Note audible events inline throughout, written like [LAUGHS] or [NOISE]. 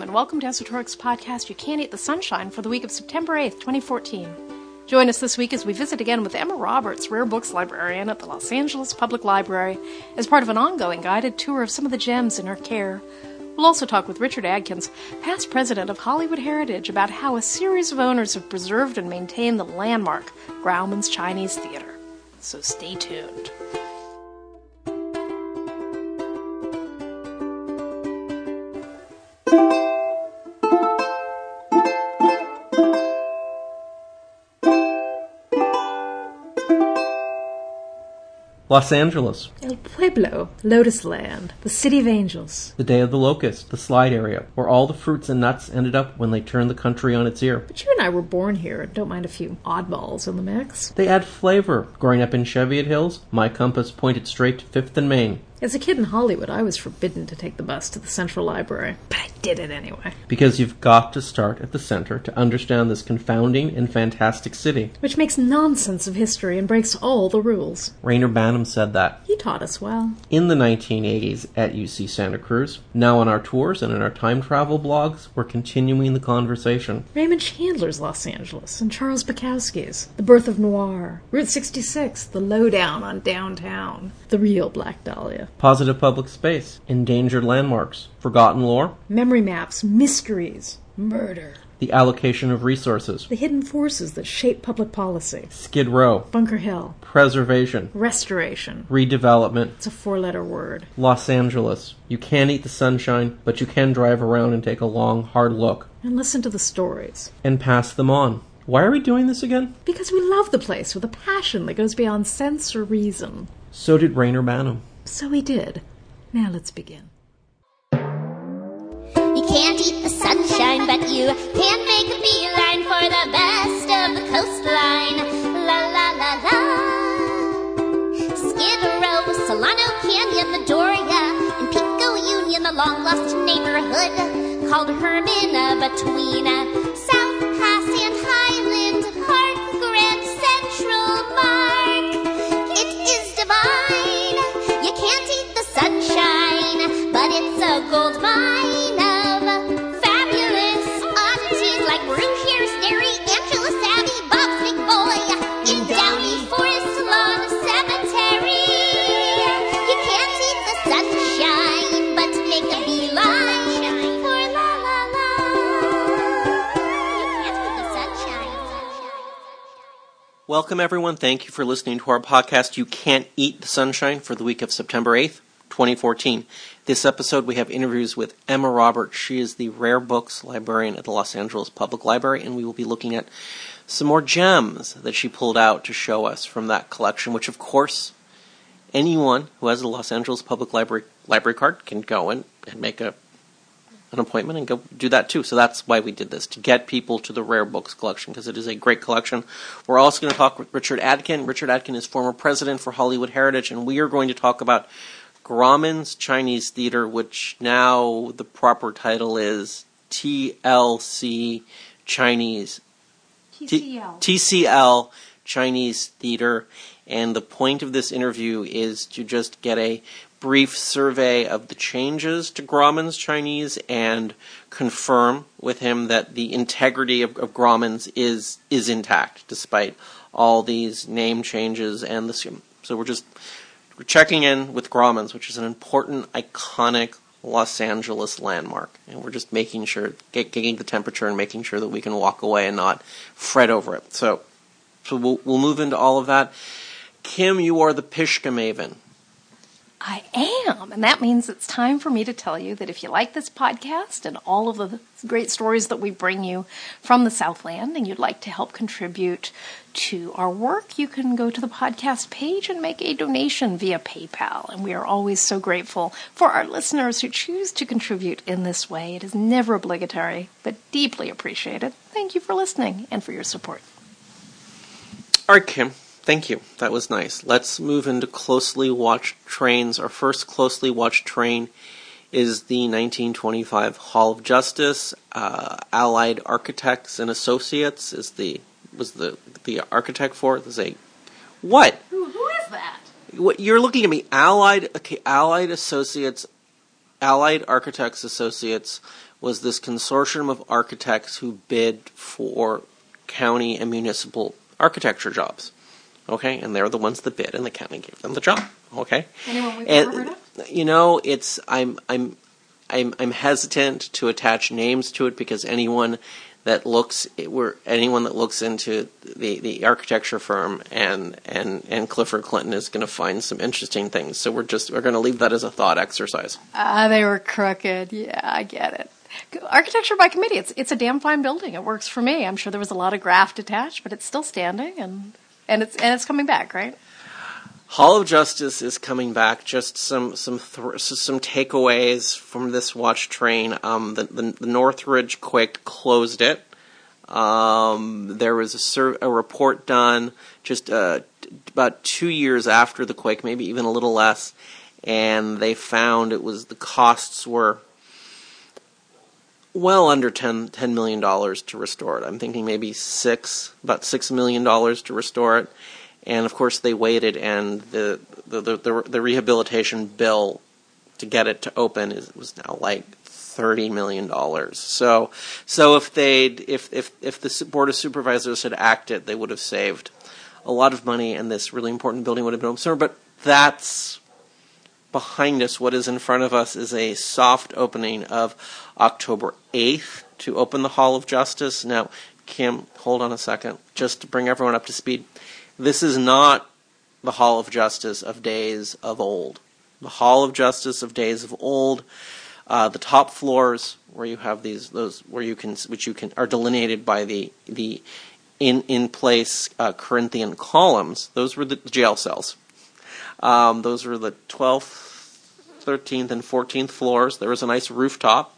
And welcome to Esotouric's podcast, You Can't Eat the Sunshine, for the week of September 8th, 2014. Join us this week as we visit again with Emma Roberts, Rare Books Librarian at the Los Angeles Public Library, as part of an ongoing guided tour of some of the gems in her care. We'll also talk with Richard Adkins, past president of Hollywood Heritage, about how a series of owners have preserved and maintained the landmark, Grauman's Chinese Theater. So stay tuned. Los Angeles, El Pueblo, Lotus Land, the City of Angels. the day of the locust, the slide area, where all the fruits and nuts ended up when they turned the country on its ear. But you and I were born here and don't mind a few oddballs in the mix. They add flavor. Growing up in Cheviot Hills, my compass pointed straight to Fifth and Main, As a kid in Hollywood, I was forbidden to take the bus to the Central Library, but I did it anyway. because you've got to start at the center to understand this confounding and fantastic city. Which makes nonsense of history and breaks all the rules. Reyner Banham said that. He taught us well. In the 1980s at UC Santa Cruz, now on our tours and in our time travel blogs, we're continuing the conversation. Raymond Chandler's Los Angeles and Charles Bukowski's The Birth of Noir, Route 66, The Lowdown on Downtown, The Real Black Dahlia, Positive public space, endangered landmarks, forgotten lore, Memory Maps, Mysteries, Murder, the allocation of resources, The Hidden Forces That Shape Public Policy, Skid Row, Bunker Hill, preservation, Restoration. redevelopment, It's a four letter word. Los Angeles. You can't eat the sunshine, but you can drive around and take a long, hard look And listen to the stories. and pass them on. Why are we doing this again? Because we love the place with a passion that goes beyond sense or reason. So did Reyner Banham. So we did. Now let's begin. You can't eat the sunshine, but you can make a beeline for the best of the coastline. La la la la. Skid Row, Solano Canyon, the Doria, and Pico Union, the long lost neighborhood called Hermina between gold mine of fabulous oddities like Angela Savvy, Boy, in Downey Forest Lawn Cemetery. You can't eat the sunshine, but make a beeline for la la la. You can't eat the sunshine. Welcome, everyone. Thank you for listening to our podcast, You Can't Eat the Sunshine, for the week of September 8th, 2014. This episode, we have interviews with Emma Roberts. She is the Rare Books Librarian at the Los Angeles Public Library, and we will be looking at some more gems that she pulled out to show us from that collection, which, of course, anyone who has a Los Angeles Public Library library card can go in and make a an appointment and go do that too. So that's why we did this to get people to the rare books collection because it is a great collection. We're also going to talk with Richard Adkin. Richard Adkin is former president for Hollywood Heritage, and we are going to talk about Grauman's Chinese Theater, which now the proper title is TLC Chinese T- TCL Chinese Theater. And the point of this interview is to just get a brief survey of the changes to Grauman's Chinese and confirm with him that the integrity of, of Grauman's is is intact despite all these name changes and the so we're just we're checking in with Grauman's, which is an important, iconic Los Angeles landmark, and we're just making sure, get, getting the temperature, and making sure that we can walk away and not fret over it. So, so we'll we'll move into all of that. Kim, you are the Pishka Maven. I am, and that means it's time for me to tell you that if you like this podcast and all of the great stories that we bring you from the Southland and you'd like to help contribute to our work, you can go to the podcast page and make a donation via PayPal. And we are always so grateful for our listeners who choose to contribute in this way. It is never obligatory, but deeply appreciated. Thank you for listening and for your support. All right, Kim. Thank you. That was nice. Let's move into closely watched trains. Our first closely watched train is the 1925 Hall of Justice. Uh, Allied Architects and Associates is the was the the architect for it. There's a what? Who, who is that? What you're looking at me? Allied okay, Allied Associates Allied Architects Associates was this consortium of architects who bid for county and municipal architecture jobs. Okay, and they're the ones that bid, and the county gave them the job. Okay, Anyone we've and ever heard of? you know, it's I'm I'm I'm I'm hesitant to attach names to it because anyone that looks we're anyone that looks into the, the architecture firm and and and Clifford Clinton is going to find some interesting things. So we're just we're going to leave that as a thought exercise. Ah, they were crooked. Yeah, I get it. Architecture by committee. It's it's a damn fine building. It works for me. I'm sure there was a lot of graft attached, but it's still standing and and it's and it's coming back, right? Hall of Justice is coming back. Just some some th- some takeaways from this watch train. Um, the, the the Northridge quake closed it. Um, there was a, sur- a report done just uh, t- about two years after the quake, maybe even a little less, and they found it was the costs were well under 10, $10 million to restore it. I'm thinking maybe six, about $6 million to restore it. And of course, they waited, and the, the, the, the, the rehabilitation bill to get it to open is, was now like thirty million dollars. So, so if they if if if the board of supervisors had acted, they would have saved a lot of money, and this really important building would have been open. But that's behind us. What is in front of us is a soft opening of October eighth to open the Hall of Justice. Now, Kim, hold on a second, just to bring everyone up to speed. This is not the Hall of Justice of days of old. The Hall of Justice of days of old uh, the top floors where you have these those where you can which you can are delineated by the the in in place uh, Corinthian columns. Those were the jail cells. Um, those were the twelfth, thirteenth, and fourteenth floors. There was a nice rooftop.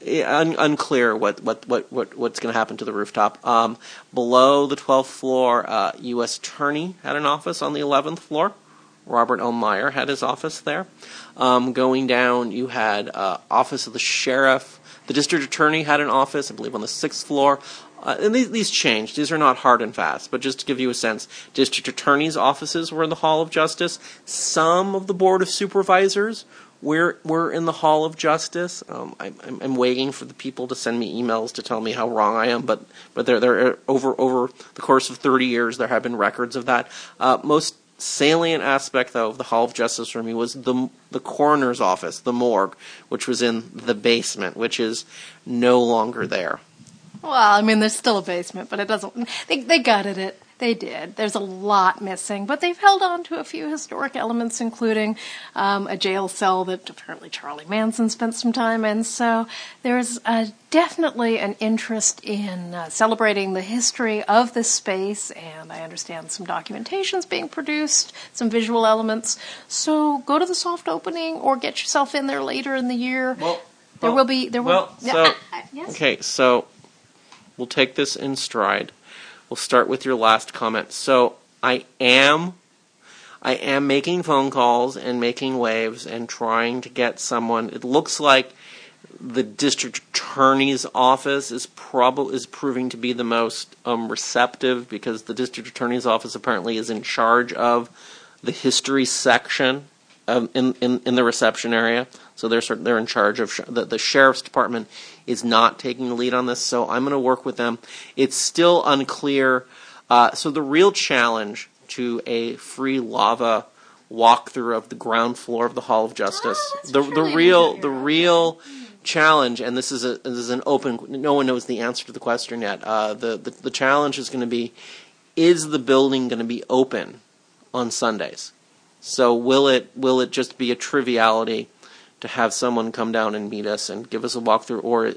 Yeah, un- unclear what, what, what, what what's going to happen to the rooftop. Um, below the 12th floor, uh, U.S. Attorney had an office on the 11th floor. Robert L. Meyer had his office there. Um, going down, you had uh, office of the sheriff. The district attorney had an office, I believe, on the sixth floor. Uh, and these, these changed. These are not hard and fast, but just to give you a sense, district attorneys' offices were in the Hall of Justice. Some of the board of supervisors were were in the Hall of Justice. Um, I, I'm, I'm waiting for the people to send me emails to tell me how wrong I am, but but there there over over the course of 30 years there have been records of that. Uh, most salient aspect, though, of the Hall of Justice for me was the the coroner's office, the morgue, which was in the basement, which is no longer there. Well, I mean, there's still a basement, but it doesn't. They they gutted it. They did. There's a lot missing, but they've held on to a few historic elements, including um, a jail cell that apparently Charlie Manson spent some time in. So there's uh, definitely an interest in uh, celebrating the history of this space, and I understand some documentation's being produced, some visual elements. So go to the soft opening or get yourself in there later in the year. Well, there will be there will. well, yeah, so- uh, yes. Okay, so we'll take this in stride. We'll start with your last comment. So I am I am making phone calls and making waves and trying to get someone. It looks like the district attorney's office is probably is proving to be the most um, receptive because the district attorney's office apparently is in charge of the history section um, in, in in the reception area. So they're they're in charge of sh- the, the sheriff's department is not taking the lead on this. So I'm going to work with them. It's still unclear. Uh, so the real challenge to a free lava walkthrough of the ground floor of the Hall of Justice. Oh, the the real the real challenge, and this is a this is an open. No one knows the answer to the question yet. Uh, the, the the challenge is going to be: Is the building going to be open on Sundays? So will it will it just be a triviality to have someone come down and meet us and give us a walkthrough, or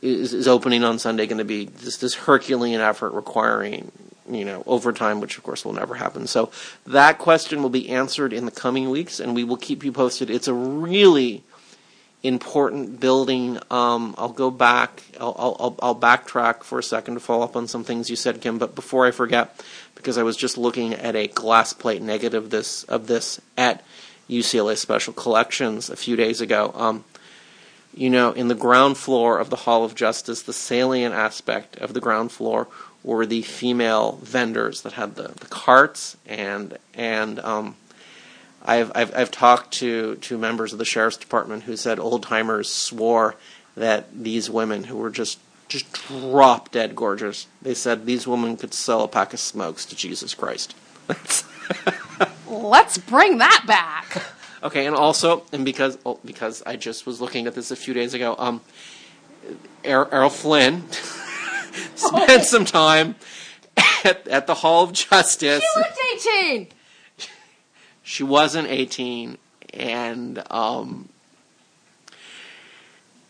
is, is opening on Sunday going to be this, this Herculean effort requiring you know overtime, which of course will never happen? So that question will be answered in the coming weeks, and we will keep you posted. It's a really important building. Um, I'll go back. I'll, I'll, I'll, backtrack for a second to follow up on some things you said, Kim. But before I forget, because I was just looking at a glass plate negative this of this at UCLA Special Collections a few days ago. Um, you know, in the ground floor of the Hall of Justice, the salient aspect of the ground floor were the female vendors that had the, the carts and and um, I've, I've I've talked to to members of the sheriff's department who said old timers swore that these women who were just just drop dead gorgeous. They said these women could sell a pack of smokes to Jesus Christ. [LAUGHS] Let's bring that back. [LAUGHS] Okay, and also, and because oh, because I just was looking at this a few days ago, um, Er- Errol Flynn [LAUGHS] spent some time at, at the Hall of Justice. You looked 18. She wasn't 18, and um,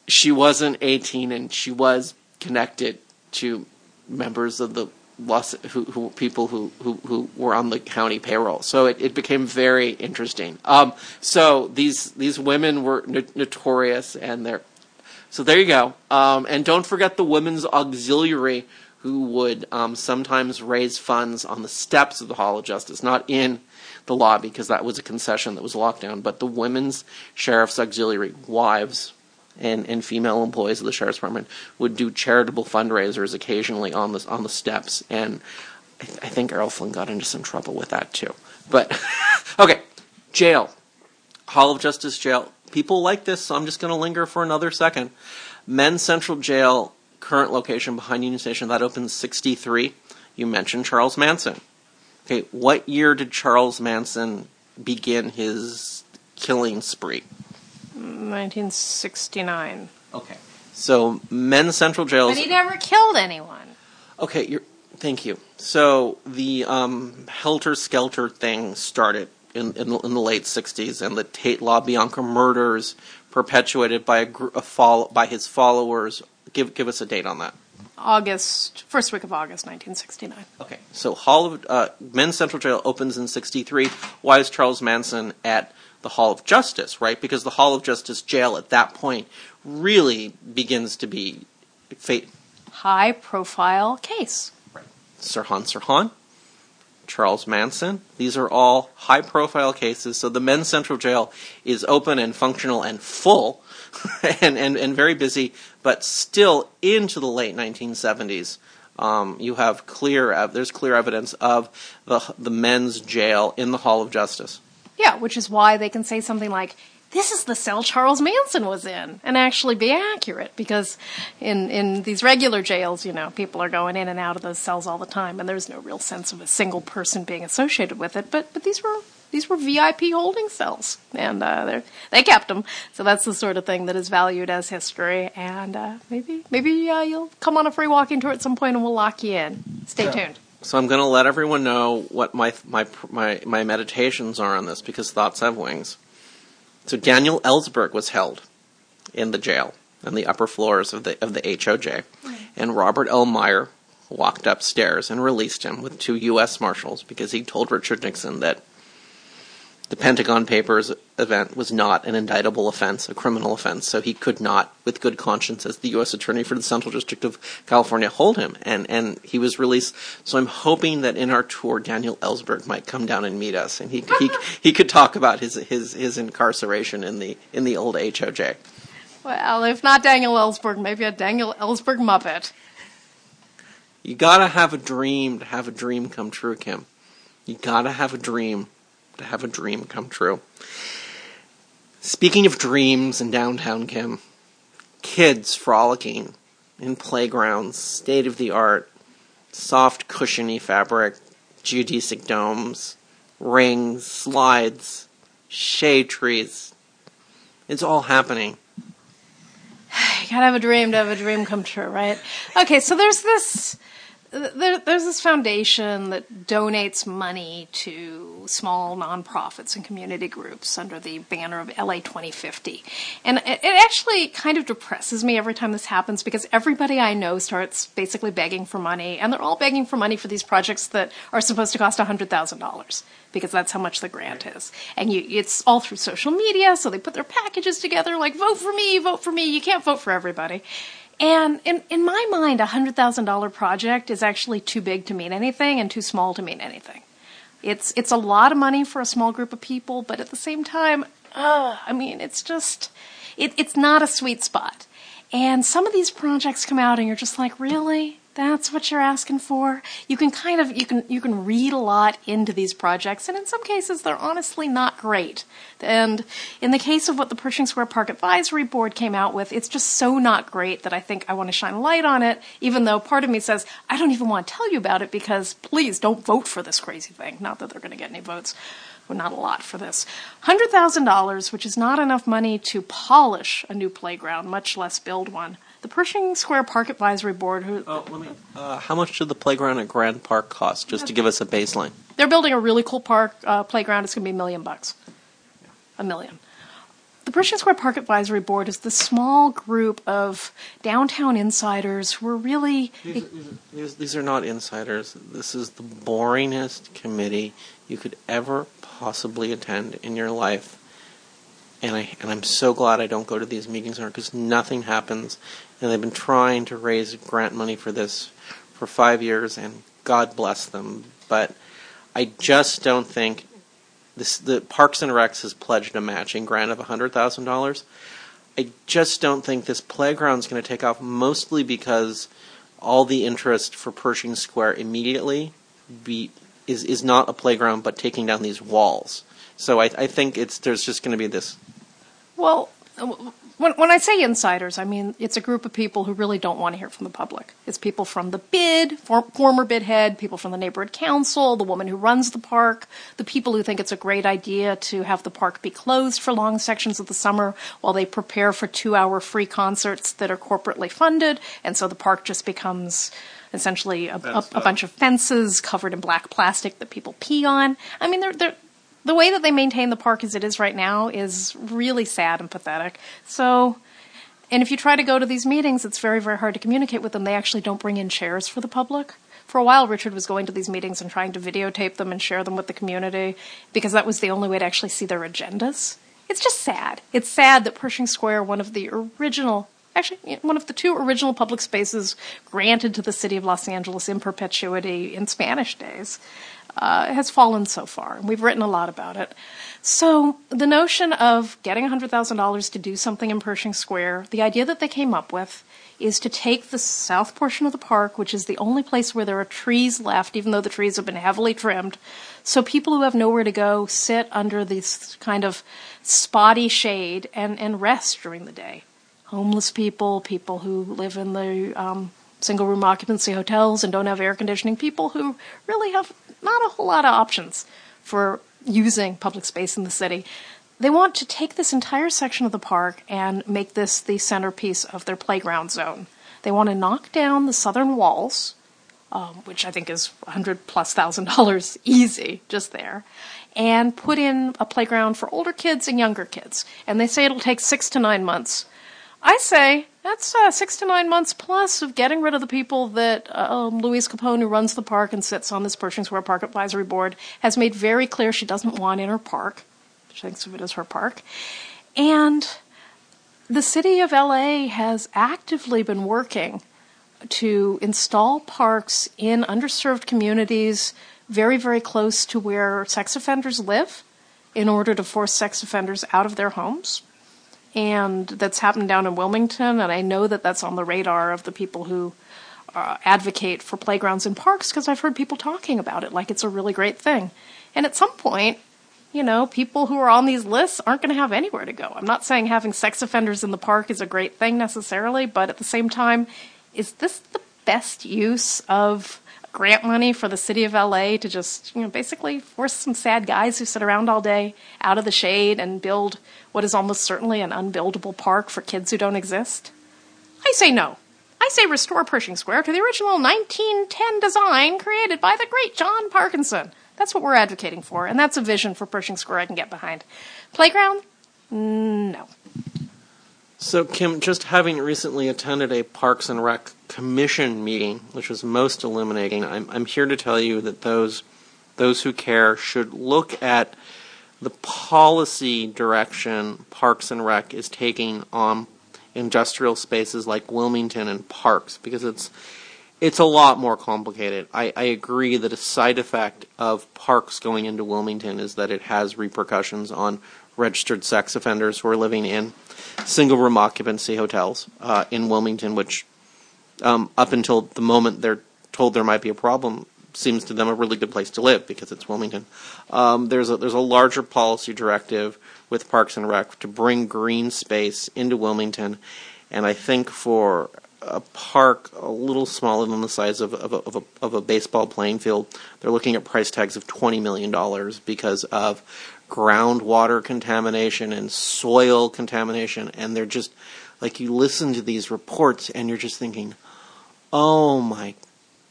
she wasn't 18, and she was connected to members of the Los, who, who people who, who, who were on the county payroll. So it, it became very interesting. Um, so these these women were no- notorious, and they're so there you go. Um, and don't forget the women's auxiliary, who would um, sometimes raise funds on the steps of the Hall of Justice, not in the lobby, because that was a concession that was locked down. But the women's sheriff's auxiliary, wives and, and female employees of the sheriff's department, would do charitable fundraisers occasionally on the on the steps. And I, th- I think Errol Flynn got into some trouble with that too. But [LAUGHS] okay, jail. Hall of Justice Jail. People like this, so I'm just going to linger for another second. Men's Central Jail, current location behind Union Station, that opens 63. You mentioned Charles Manson. Okay, what year did Charles Manson begin his killing spree? 1969. Okay. So, Men's Central Jail But he never killed anyone. Okay, you're, thank you. So the um, helter skelter thing started in, in, the- in the late '60s, and the Tate LaBianca murders perpetuated by a, gr- a follow, by his followers. Give give us a date on that. August, first week of August, 1969. Okay, so Hall of uh, Men's Central Jail opens in '63. Why is Charles Manson at the Hall of Justice? Right, because the Hall of Justice jail at that point really begins to be fate. High profile case. Sirhan Sirhan, Charles Manson. These are all high profile cases. So the men's central jail is open and functional and full [LAUGHS] and, and, and very busy, but still into the late 1970s. Um, you have clear, there's clear evidence of the, the men's jail in the Hall of Justice. Yeah, which is why they can say something like, this is the cell Charles Manson was in, and actually be accurate, because in, in these regular jails, you know, people are going in and out of those cells all the time, and there's no real sense of a single person being associated with it, but, but these were, these were VIP holding cells, and, uh, they're, kept them, so that's the sort of thing that is valued as history, and, uh, maybe, maybe, uh, you'll come on a free walking tour at some point and we'll lock you in. Stay tuned. So I'm going to let everyone know what my, my, my, my meditations are on this because thoughts have wings. So Daniel Ellsberg was held in the jail on the upper floors of the of the HOJ, hmm. and Robert L. Meyer walked upstairs and released him with two U.S. Marshals because he told Richard Nixon that the Pentagon Papers event was not an indictable offense, a criminal offense, so he could not, with good conscience, as the U.S. Attorney for the Central District of California, hold him, and and he was released. So I'm hoping that in our tour, Daniel Ellsberg might come down and meet us, and he he he could talk about his his his incarceration in the in the old HOJ. Well, if not Daniel Ellsberg, maybe a Daniel Ellsberg Muppet. You gotta have a dream to have a dream come true, Kim. You gotta have a dream to have a dream come true. Speaking of dreams in downtown Kim, kids frolicking in playgrounds, state of the art, soft cushiony fabric, geodesic domes, rings, slides, shade trees. It's all happening. [SIGHS] You gotta have a dream to have a dream come true, right? Okay, so there's this. There, there's this foundation that donates money to small nonprofits and community groups under the banner of LA 2050. And it, it actually kind of depresses me every time this happens because everybody I know starts basically begging for money, and they're all begging for money for these projects that are supposed to cost $100,000 because that's how much the grant is. And you, it's all through social media, so they put their packages together like, vote for me, vote for me. You can't vote for everybody. And in, in my mind, a $100,000 project is actually too big to mean anything and too small to mean anything. It's, it's a lot of money for a small group of people, but at the same time, uh, I mean, it's just, it, it's not a sweet spot. And some of these projects come out and you're just like, really? That's what you're asking for. You can kind of you can you can read a lot into these projects, and in some cases they're honestly not great. And in the case of what the Pershing Square Park Advisory Board came out with, it's just so not great that I think I want to shine a light on it. Even though part of me says I don't even want to tell you about it because please don't vote for this crazy thing. Not that they're going to get any votes. Well, not a lot for this. $100,000, which is not enough money to polish a new playground, much less build one. The Pershing Square Park Advisory Board, who Oh, let me. Uh, how much did the playground at Grand Park cost? Just to give us a baseline. they're building a really cool park uh, playground. It's going to be a million bucks. A million. The Pershing Square Park Advisory Board is the small group of downtown insiders who are really. These, these are not insiders. This is the boringest committee you could ever possibly attend in your life. And I and I'm so glad I don't go to these meetings anymore because nothing happens. And they've been trying to raise grant money for this for five years, and God bless them. But I just don't think this. The Parks and Recs has pledged a matching grant of hundred thousand dollars. I just don't think this playground is going to take off, mostly because all the interest for Pershing Square immediately be is is not a playground, but taking down these walls. So I, I think it's there's just going to be this. Well, when, when I say insiders, I mean it's a group of people who really don't want to hear from the public. It's people from the bid, for, former bid head, people from the neighborhood council, the woman who runs the park, the people who think it's a great idea to have the park be closed for long sections of the summer while they prepare for two hour free concerts that are corporately funded, and so the park just becomes essentially a, a, a uh, bunch of fences covered in black plastic that people pee on. I mean, they're, they're the way that they maintain the park as it is right now is really sad and pathetic. So, and if you try to go to these meetings, it's very, very hard to communicate with them. They actually don't bring in chairs for the public. For a while, Richard was going to these meetings and trying to videotape them and share them with the community because that was the only way to actually see their agendas. It's just sad. It's sad that Pershing Square, one of the original actually one of the two original public spaces granted to the city of Los Angeles in perpetuity in Spanish days, uh, has fallen so far. And we've written a lot about it. So the notion of getting $100,000 to do something in Pershing Square, the idea that they came up with is to take the south portion of the park, which is the only place where there are trees left, even though the trees have been heavily trimmed, so people who have nowhere to go sit under this kind of spotty shade and, and rest during the day homeless people, people who live in the um, single room occupancy hotels and don't have air conditioning, people who really have not a whole lot of options for using public space in the city. They want to take this entire section of the park and make this the centerpiece of their playground zone. They want to knock down the southern walls, um, which I think is hundred plus thousand [LAUGHS] dollars easy just there, and put in a playground for older kids and younger kids. And they say it'll take six to nine months. I say that's uh, six to nine months plus of getting rid of the people that um, Louise Capone, who runs the park and sits on this Pershing Square Park Advisory Board, has made very clear she doesn't want in her park. She thinks of it as her park. And the city of LA has actively been working to install parks in underserved communities very, very close to where sex offenders live in order to force sex offenders out of their homes and that's happened down in Wilmington, and I know that that's on the radar of the people who uh, advocate for playgrounds and parks because I've heard people talking about it like it's a really great thing. And at some point, you know, people who are on these lists aren't going to have anywhere to go. I'm not saying having sex offenders in the park is a great thing necessarily, but at the same time, is this the best use of grant money for the city of LA to just, you know, basically force some sad guys who sit around all day out of the shade and build what is almost certainly an unbuildable park for kids who don't exist? I say no. I say restore Pershing Square to the original 1910 design created by the great John Parkinson. That's what we're advocating for, and that's a vision for Pershing Square I can get behind. Playground? No. So, Kim, just having recently attended a Parks and Rec Commission meeting, which was most illuminating, I'm, I'm here to tell you that those those who care should look at the policy direction Parks and Rec is taking on industrial spaces like Wilmington and parks because it's it's a lot more complicated. I, I agree that a side effect of parks going into Wilmington is that it has repercussions on registered sex offenders who are living in single room occupancy hotels uh, in Wilmington, which um, up until the moment they're told there might be a problem, seems to them a really good place to live because it's Wilmington. Um, there's a there's a larger policy directive with Parks and Rec to bring green space into Wilmington, and I think for a park a little smaller than the size of, of, a, of, a, of a baseball playing field, they're looking at price tags of twenty million dollars because of groundwater contamination and soil contamination, and they're just like you listen to these reports and you're just thinking, oh my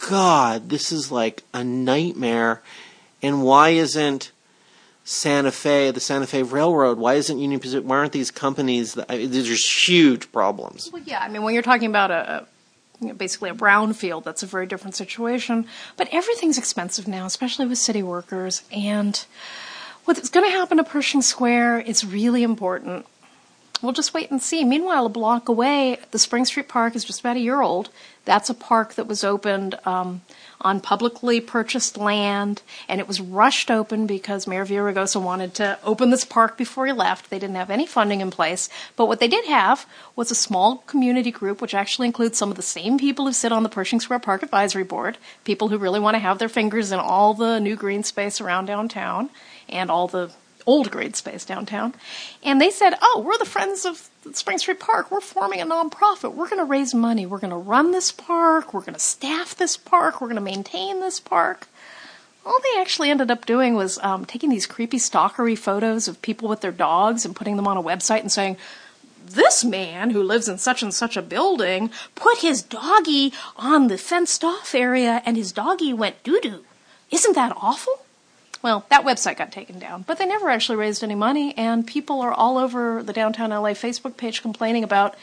god, this is like a nightmare. And why isn't Santa Fe, the Santa Fe Railroad, why isn't Union Pacific, why aren't these companies, these are huge problems. Well, yeah, I mean, when you're talking about a, basically a brownfield, that's a very different situation. But everything's expensive now, especially with city workers. And what's going to happen to Pershing Square is really important. We'll just wait and see. Meanwhile, a block away, the Spring Street Park is just about a year old. That's a park that was opened um, on publicly purchased land, and it was rushed open because Mayor Villaraigosa wanted to open this park before he left. They didn't have any funding in place, but what they did have was a small community group, which actually includes some of the same people who sit on the Pershing Square Park Advisory Board, people who really want to have their fingers in all the new green space around downtown and all the old grade space downtown. And they said, Oh, we're the Friends of Spring Street Park. We're forming a nonprofit. We're going to raise money. We're going to run this park. We're going to staff this park. We're going to maintain this park. All they actually ended up doing was um, taking these creepy stalkery photos of people with their dogs and putting them on a website and saying, this man who lives in such and such a building put his doggy on the fenced off area and his doggy went doo doo. Isn't that awful? Well, that website got taken down, but they never actually raised any money, and people are all over the downtown LA Facebook page complaining about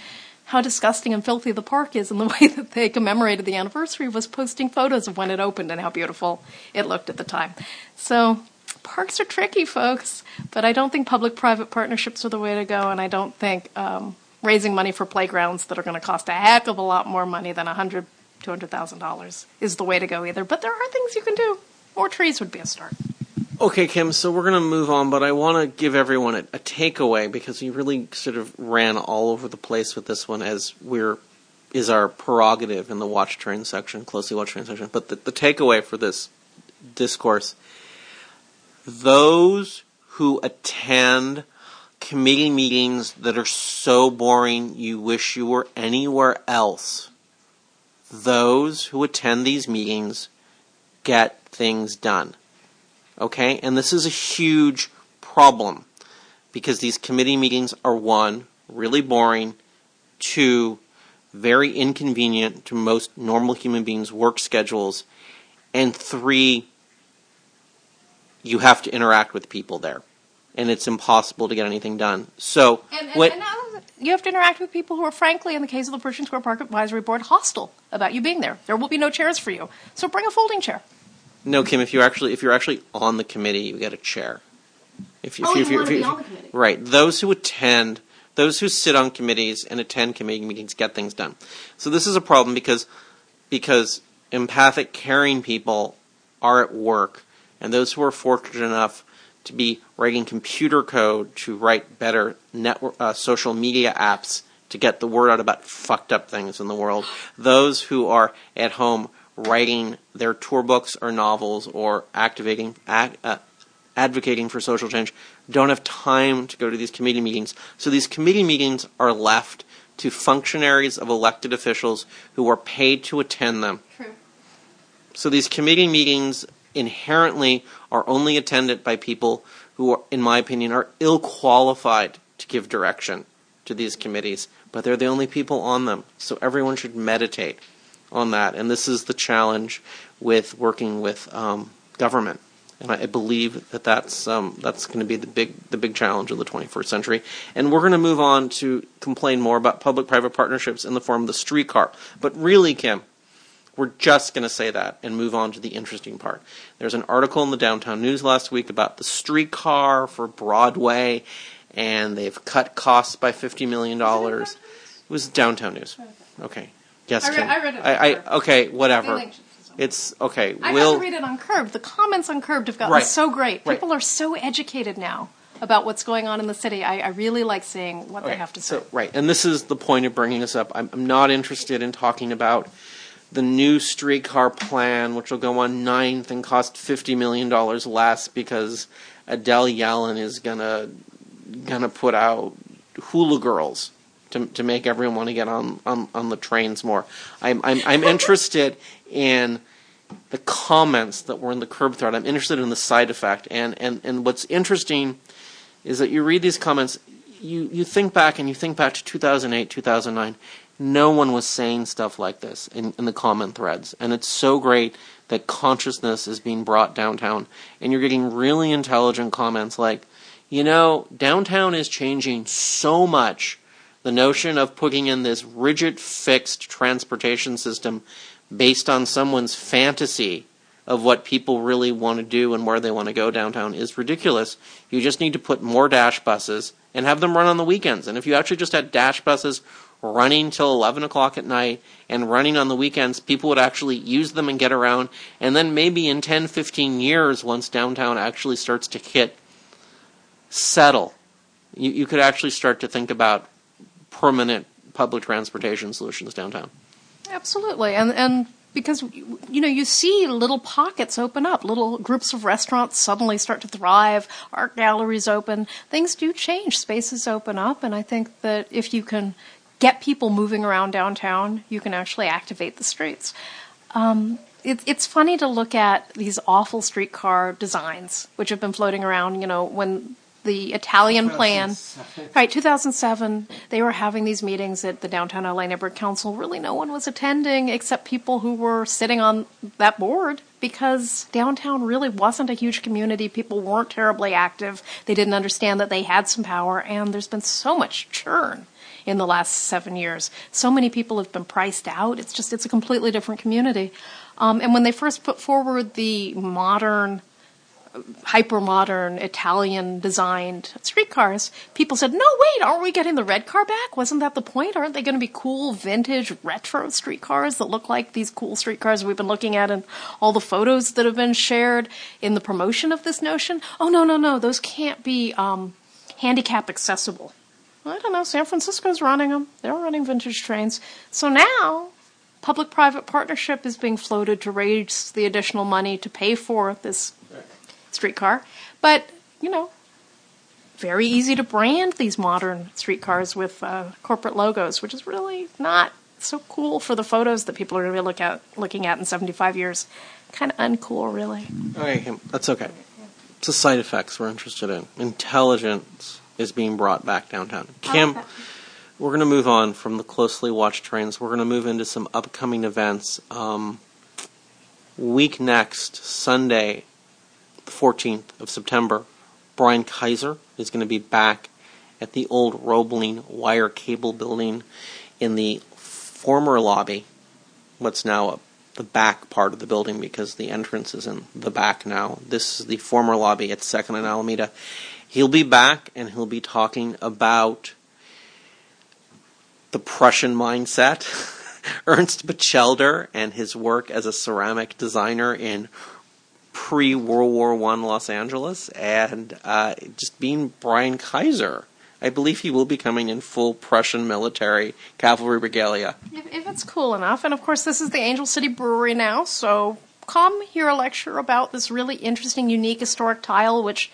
how disgusting and filthy the park is, and the [LAUGHS] way that they commemorated the anniversary was posting photos of when it opened and how beautiful it looked at the time. So, parks are tricky, folks, but I don't think public private partnerships are the way to go, and I don't think um, raising money for playgrounds that are going to cost a heck of a lot more money than a hundred, two hundred thousand dollars is the way to go either. But there are things you can do. More trees would be a start. Okay, Kim, so we're going to move on, but I want to give everyone a, a, takeaway because we really sort of ran all over the place with this one as we're is our prerogative in the watch train section, closely watch train section. But the, the takeaway for this discourse those who attend committee meetings that are so boring you wish you were anywhere else, those who attend these meetings get things done. Okay? And this is a huge problem because these committee meetings are one, really boring, two, very inconvenient to most normal human beings' work schedules, and three, you have to interact with people there. And it's impossible to get anything done. So, and, and, what, and you have to interact with people who are, frankly, in the case of the Pershing Square Park Advisory Board, hostile about you being there. There will be no chairs for you. So bring a folding chair. No, Kim. If you actually if you're actually on the committee, you get a chair. If, you, oh, if, you, if, you, if, you, right, those who attend, those who sit on committees and attend committee meetings get things done. So this is a problem because because empathic, caring people are at work, and those who are fortunate enough to be writing computer code to write better network uh, social media apps to get the word out about fucked up things in the world. Those who are at home writing their tour books or novels or activating ad, uh, advocating for social change don't have time to go to these committee meetings. So these committee meetings are left to functionaries of elected officials who are paid to attend them. True. So these committee meetings inherently are only attended by people who are, in my opinion, are ill qualified to give direction to these committees, but they're the only people on them. So everyone should meditate on that. And this is the challenge with working with um, government. And I believe that that's um, that's going to be the big the big challenge of the 21st century. And we're going to move on to complain more about public-private partnerships in the form of the streetcar. But really, Kim, we're just going to say that and move on to the interesting part. There's an article in the Downtown News last week about the streetcar for Broadway, and they've cut costs by $50 million. It was Downtown News. Okay. Yes, I read, Kim. I read it. I, I okay, whatever. It's okay. I we'll got to read it on Curbed. The comments on Curbed have gotten Right. so great. Right. People are so educated now. about what's going on in the city. I, I really like seeing what they have to say. So, right, and this is the point of bringing this up. I'm, I'm not interested in talking about the new streetcar plan, which will go on ninth and cost $50 million less because Adele Yellin is gonna gonna put out hula girls to to make everyone want to get on, on, on the trains more. I'm I'm I'm interested in the comments that were in the curb thread. I'm interested in the side effect and, and, and what's interesting is that you read these comments, you, you think back and you think back to 2008, 2009. No one was saying stuff like this in, in the comment threads. And it's so great that consciousness is being brought downtown. And you're getting really intelligent comments like, you know, downtown is changing so much. The notion of putting in this rigid, fixed transportation system based on someone's fantasy of what people really want to do and where they want to go downtown is ridiculous. You just need to put more dash buses and have them run on the weekends. And if you actually just had dash buses running till 11 o'clock at night and running on the weekends, people would actually use them and get around. And then maybe in 10, 15 years, once downtown actually starts to hit settle, you, you could actually start to think about permanent public transportation solutions downtown. Absolutely, and and because you know you see little pockets open up, little groups of restaurants suddenly start to thrive, art galleries open, things do change, spaces open up, and I think that if you can get people moving around downtown, you can actually activate the streets. Um, it, it's funny to look at these awful streetcar designs, which have been floating around. You know, when the Italian plan. Right, 2007, they were having these meetings at the Downtown LA Neighborhood Council. Really, no one was attending except people who were sitting on that board because downtown really wasn't a huge community. People weren't terribly active. They didn't understand that they had some power, and there's been so much churn in the last seven years. So many people have been priced out. It's just, it's a completely different community. Um, and when they first put forward the modern hyper modern Italian designed streetcars, people said, no, wait, aren't we getting the red car back? Wasn't that the point? Aren't they going to be cool, vintage, retro streetcars that look like these cool streetcars we've been looking at in all the photos that have been shared in the promotion of this notion? Oh, no, no, no, those can't be um, handicap accessible. I don't know, San Francisco's running them. They're running vintage trains. So now, public private partnership is being floated to raise the additional money to pay for this streetcar. But, you know, very easy to brand these modern streetcars with uh, corporate logos, which is really not so cool for the photos that people are going to be look at, looking at in 75 years. Kind of uncool, really. Okay, Kim, that's okay. It's the side effects we're interested in. Intelligence is being brought back downtown. Kim, that. we're going to move on from the closely watched trains. We're going to move into some upcoming events. Um, week next, Sunday, the 14th of September, Brian Kaiser is going to be back at the old Roebling wire cable building in the former lobby, what's now a, the back part of the building because the entrance is in the back now. This is the former lobby at 2nd and Alameda. He'll be back and he'll be talking about the Prussian mindset, [LAUGHS] Ernst Batchelder, and his work as a ceramic designer in pre World War One Los Angeles, and uh, just being Brian Kaiser. I believe he will be coming in full Prussian military cavalry regalia. If, if it's cool enough. And of course, this is the Angel City Brewery now, so come hear a lecture about this really interesting, unique historic tile, which.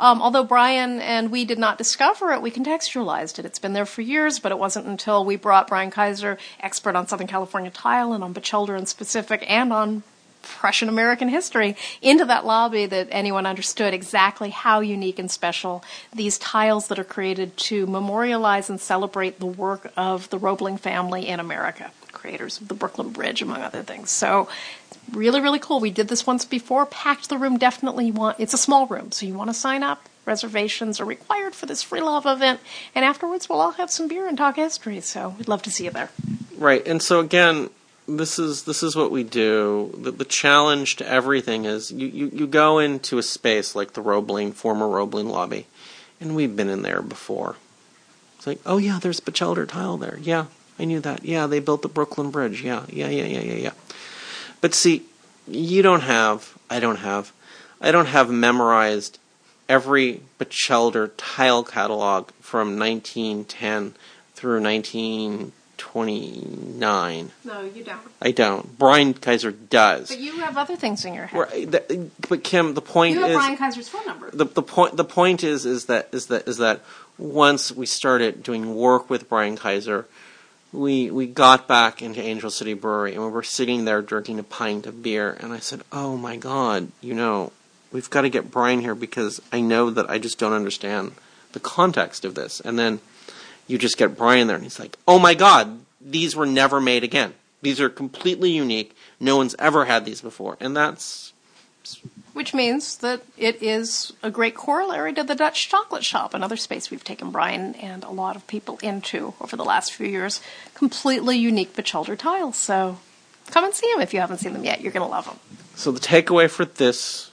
Um, although Brian and we did not discover it, we contextualized it. It's been there for years, but it wasn't until we brought Brian Kaiser, expert on Southern California tile and on Batchelder in specific, and on Prussian American history into that lobby that anyone understood exactly how unique and special these tiles that are created to memorialize and celebrate the work of the Roebling family in America, creators of the Brooklyn Bridge, among other things. So, really, really cool. We did this once before, packed the room. Definitely want, it's a small room, so you want to sign up. Reservations are required for this free love event, and afterwards we'll all have some beer and talk history. So, we'd love to see you there. Right, and so again, this is this is what we do. The, the challenge to everything is you, you, you go into a space like the Roebling, former Roebling lobby, and we've been in there before. It's like, oh yeah, there's Batchelder tile there. Yeah, I knew that. Yeah, they built the Brooklyn Bridge. Yeah, yeah, yeah, yeah, yeah, yeah. But see, you don't have, I don't have, I don't have memorized every Batchelder tile catalog from 1910 through 1929. No, you don't. I don't. Brian Kaiser does. But you have other things in your head. Right, the- But Kim, the point You have is Brian Kaiser's phone number. the the point the point is is that is that is that once we started doing work with Brian Kaiser, we we got back into Angel City Brewery and we were sitting there drinking a pint of beer and I said, "Oh my god, you know, we've got to get Brian here because I know that I just don't understand the context of this." And then you just get Brian there and he's like, "Oh my god, these were never made again. These are completely unique. No one's ever had these before." And that's Which means that it is a great corollary to the Dutch chocolate shop, another space we've taken Brian and a lot of people into over the last few years. Completely unique Batchelder tiles. So come and see them if you haven't seen them yet. You're going to love them. So the takeaway for this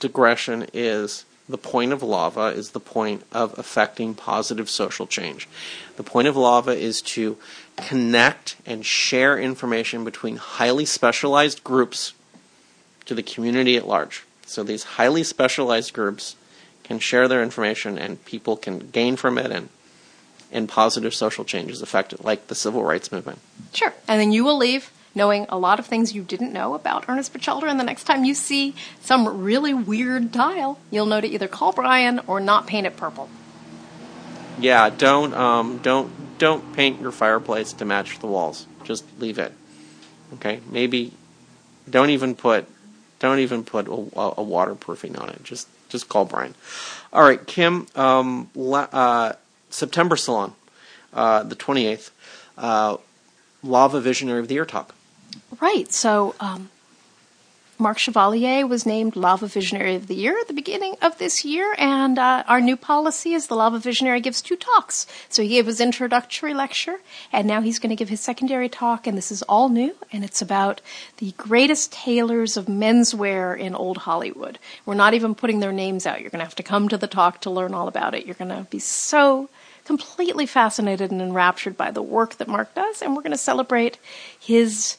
digression is the point of lava is the point of affecting positive social change. The point of lava is to connect and share information between highly specialized groups to the community at large. So these highly specialized groups can share their information and people can gain from it and and positive social change is affected, like the civil rights movement. Sure. And then you will leave knowing a lot of things you didn't know about Ernest Batchelder. And the next time you see some really weird tile, you'll know to either call Brian or not paint it purple. Yeah, don't um, don't don't paint your fireplace to match the walls. Just leave it. Okay, maybe don't even put don't even put a, a waterproofing on it. Just just call Brian. All right, Kim. Um, la, uh, September Salon, uh, the twenty eighth. Uh, Lava Visionary of the Year talk. Right. So, um, Marc Chevalier was named Lava Visionary of the Year at the beginning of this year, and uh, our new policy is the Lava Visionary gives two talks. So he gave his introductory lecture, and now he's going to give his secondary talk, and this is all new, and it's about the greatest tailors of menswear in old Hollywood. We're not even putting their names out. You're going to have to come to the talk to learn all about it. You're going to be so completely fascinated and enraptured by the work that Marc does, and we're going to celebrate his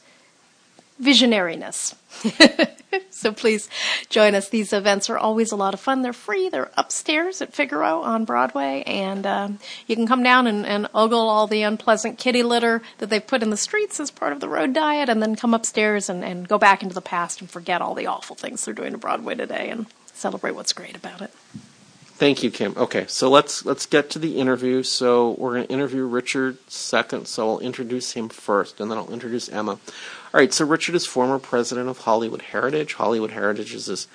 visionariness. [LAUGHS] so please join us. These events are always a lot of fun. They're free. They're upstairs at Figaro on Broadway, and um, you can come down and, and ogle all the unpleasant kitty litter that they've put in the streets as part of the road diet, and then come upstairs and, and go back into the past and forget all the awful things they're doing to Broadway today and celebrate what's great about it. Thank you, Kim. Okay, so let's let's get to the interview. So we're going to interview Richard second. So I'll introduce him first, and then I'll introduce Emma. All right. So Richard is former president of Hollywood Heritage. Hollywood Heritage is this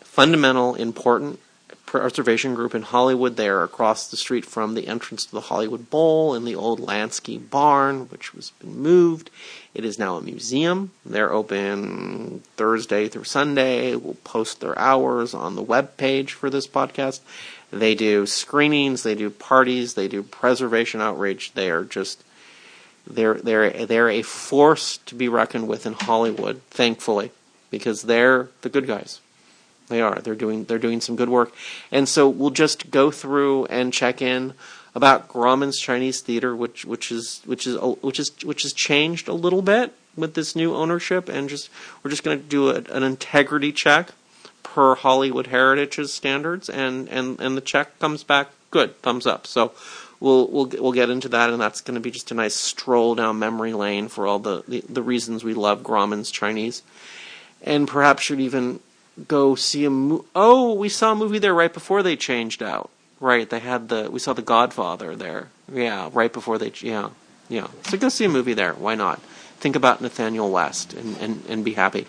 fundamental, important preservation group in Hollywood. They are across the street from the entrance to the Hollywood Bowl in the old Lasky Barn, which was been moved. It is now a museum. They're open Thursday through Sunday. We'll post their hours on the web page for this podcast. They do screenings, they do parties, they do preservation outreach. They are just they're they're they're a force to be reckoned with in Hollywood, thankfully, because they're the good guys. They are. They're doing they're doing some good work. And so we'll just go through and check in about Grauman's Chinese Theater, which which is which is which is which has changed a little bit with this new ownership, and just we're just going to do a, an integrity check per Hollywood Heritage's standards, and and and the check comes back good, thumbs up. So. We'll, we'll we'll get into that, and that's going to be just a nice stroll down memory lane for all the, the, the reasons we love Grauman's Chinese, and perhaps should even go see a mo- oh we saw a movie there right before they changed out. Right they had the we saw the godfather there. Yeah right before they yeah yeah. So go see a movie there. Why not? Think about nathanael west and, and, and be happy.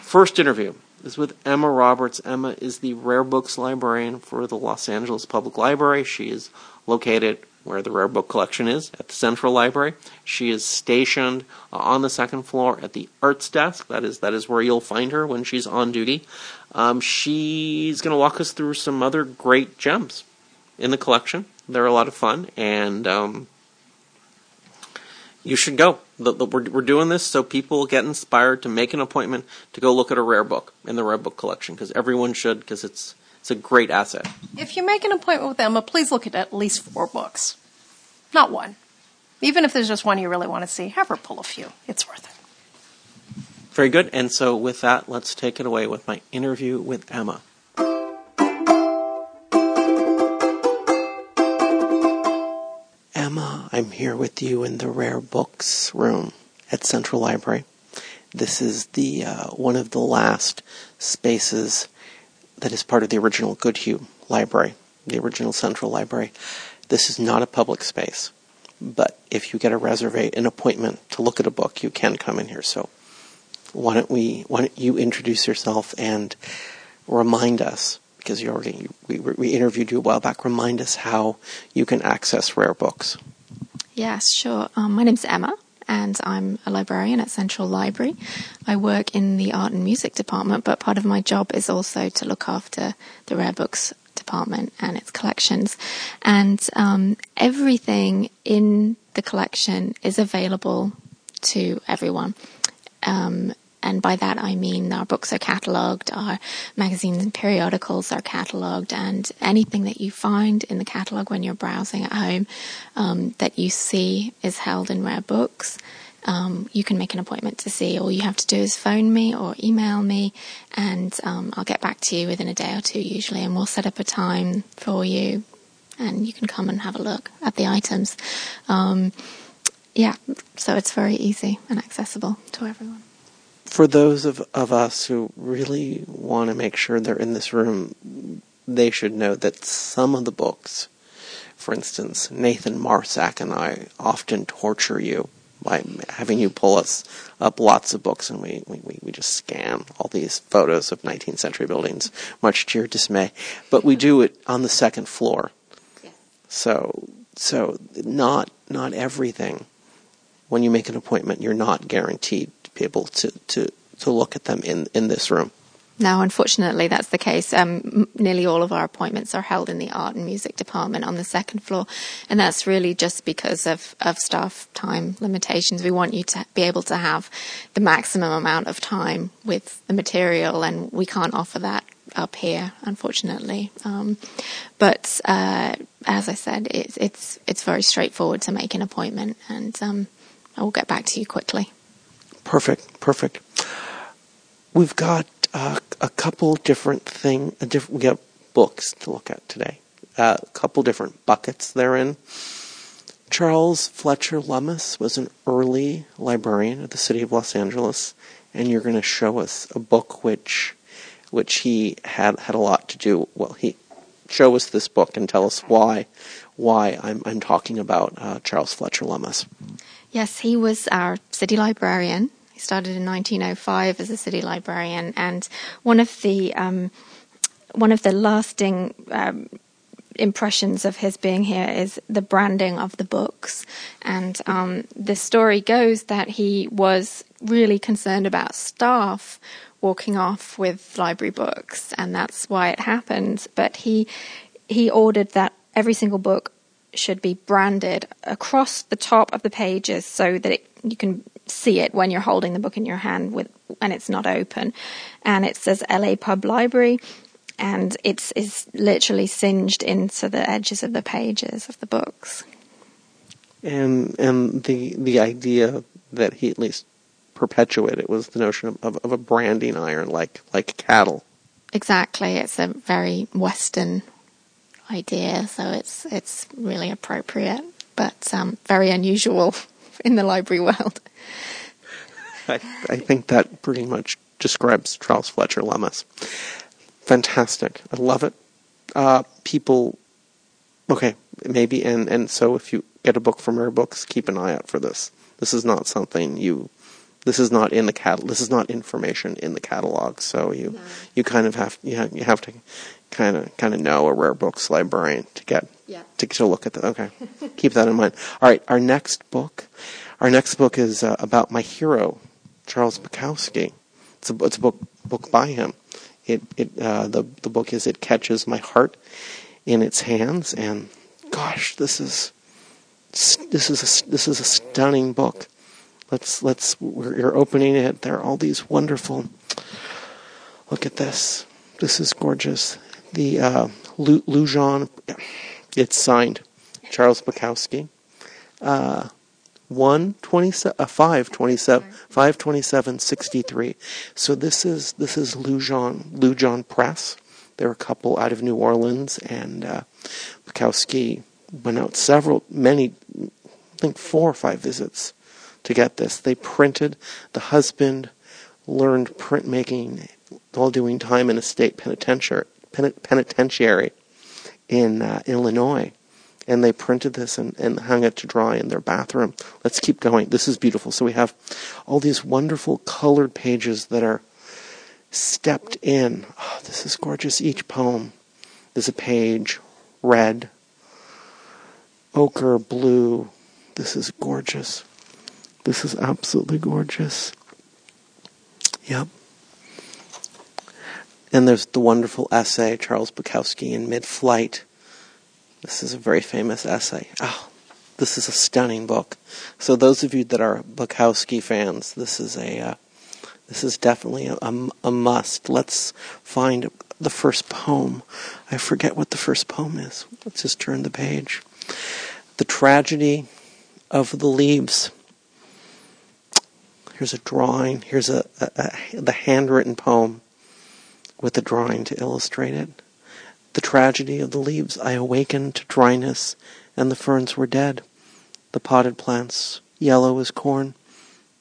First interview is with emma roberts. Emma is the rare books librarian for the los angeles public library. She is located where the rare book collection is at the central library. She is stationed uh, on the second floor at the arts desk. That is that is where you'll find her when she's on duty. Um, she's going to walk us through some other great gems in the collection. They're a lot of fun and um, you should go. The, the, we're, we're doing this so people get inspired to make an appointment to go look at a rare book in the rare book collection because everyone should because it's it's a great asset. If you make an appointment with Emma, please look at at least four books, not one. Even if there's just one you really want to see, have her pull a few. It's worth it. Very good. And so, with that, let's take it away with my interview with Emma. Emma, I'm here with you in the Rare Books room at Central Library. This is the uh, one of the last spaces that is part of the original Goodhue Library, the original Central Library. This is not a public space, but if you get a reservate an appointment to look at a book, you can come in here. So why don't we? Why don't you introduce yourself and remind us because you already we, we interviewed you a while back. Remind us how you can access rare books. Yes, sure. Um, my name's Emma, and I'm a librarian at Central Library. I work in the art and music department, but part of my job is also to look after the rare books department and its collections. And um, everything in the collection is available to everyone. Um, and by that I mean our books are catalogued, our magazines and periodicals are catalogued, and anything that you find in the catalogue when you're browsing at home um, that you see is held in rare books. Um, you can make an appointment to see. All you have to do is phone me or email me, and um, I'll get back to you within a day or two usually, and we'll set up a time for you, and you can come and have a look at the items. Um, yeah, so it's very easy and accessible to everyone for those of, of us who really want to make sure they're in this room, they should know that some of the books, for instance, Nathan Marsak and I often torture you by having you pull us up lots of books and we, we, we just scan all these photos of 19th century buildings, much to your dismay. But we do it on the second floor. So, so not, not everything. When you make an appointment, you're not guaranteed be able to, to, to look at them in, in this room. No, unfortunately, that's the case. Um, nearly all of our appointments are held in the art and music department on the second floor, and that's really just because of, of staff time limitations. We want you to be able to have the maximum amount of time with the material, and we can't offer that up here, unfortunately. Um, but uh, as I said, it's it's it's very straightforward to make an appointment, and um, I will get back to you quickly. Perfect, perfect. We've got uh, a couple different thing. A different. We got books to look at today. Uh, a couple different buckets they're in. Charles Fletcher Lummis was an early librarian at the city of Los Angeles, and you're going to show us a book which, which he had had a lot to do. Well, he show us this book and tell us why, why I'm I'm talking about uh, Charles Fletcher Lummis. Yes, he was our city librarian. He started in 1905 as a city librarian, and one of the um, one of the lasting um, impressions of his being here is the branding of the books. And um, the story goes that he was really concerned about staff walking off with library books, and that's why it happened. But he he ordered that every single book should be branded across the top of the pages so that it, you can see it when you're holding the book in your hand with and it's not open. And it says LA Pub Library and it's is literally singed into the edges of the pages of the books. And and the the idea that he at least perpetuated was the notion of, of, of a branding iron like like cattle. Exactly. It's a very Western idea, so it's it's really appropriate, but um, very unusual [LAUGHS] in the library world. I, I think that pretty much describes Charles Fletcher Lummis. Fantastic. I love it. Uh, people, okay, maybe, and, and so if you get a book from Rare Books, keep an eye out for this. This is not something you, this is not in the cat, this is not information in the catalog, so you, no. you kind of have, you have, you have to kind of kind of know a rare books librarian to get yeah. to to look at that. Okay, [LAUGHS] keep that in mind. All right, our next book, our next book is uh, about my hero, Charles Bukowski. It's a it's a book book by him. It it uh, the the book is it catches my heart in its hands, and gosh, this is this is a, this is a stunning book. Let's let's you're opening it. There are all these wonderful. Look at this. This is gorgeous the uh, Loujon, it's signed Charles Bukowski. Uh, 1 27 uh, 5 27 5 27 63 so this is this is Loujon Loujon Press they're a couple out of New Orleans and uh, Bukowski went out several many i think four or five visits to get this. They printed. The husband learned printmaking while doing time in a state penitentiary, penitentiary in uh, Illinois. And they printed this and, and hung it to dry in their bathroom. Let's keep going. This is beautiful. So we have all these wonderful colored pages that are stepped in. Oh, this is gorgeous. Each poem is a page, red, ochre, blue. This is gorgeous. This is absolutely gorgeous. Yep. And there's the wonderful essay, Charles Bukowski in Mid Flight. This is a very famous essay. Oh, this is a stunning book. So those of you that are Bukowski fans, this is a uh, this is definitely a, a, a must. Let's find the first poem. I forget what the first poem is. Let's just turn the page. The tragedy of the leaves. Here's a drawing. Here's a, a, a the handwritten poem with a drawing to illustrate it. The tragedy of the leaves. I awakened to dryness, and the ferns were dead. The potted plants, yellow as corn.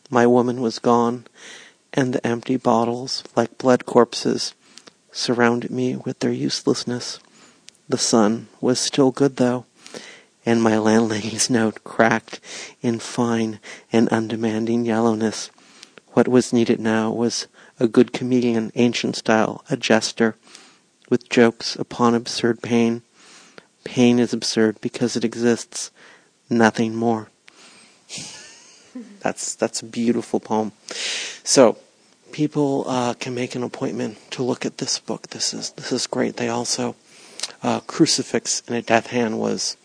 My woman was gone, and the empty bottles, like blood corpses, surrounded me with their uselessness. The sun was still good, though, and my landlady's [LAUGHS] note cracked in fine and undemanding yellowness. What was needed now was a good comedian, ancient style, a jester, with jokes upon absurd pain. Pain is absurd because it exists, nothing more. [LAUGHS] That's that's a beautiful poem. So people uh, can make an appointment to look at this book. This is this is great. They also uh, Crucifix in a Death Hand was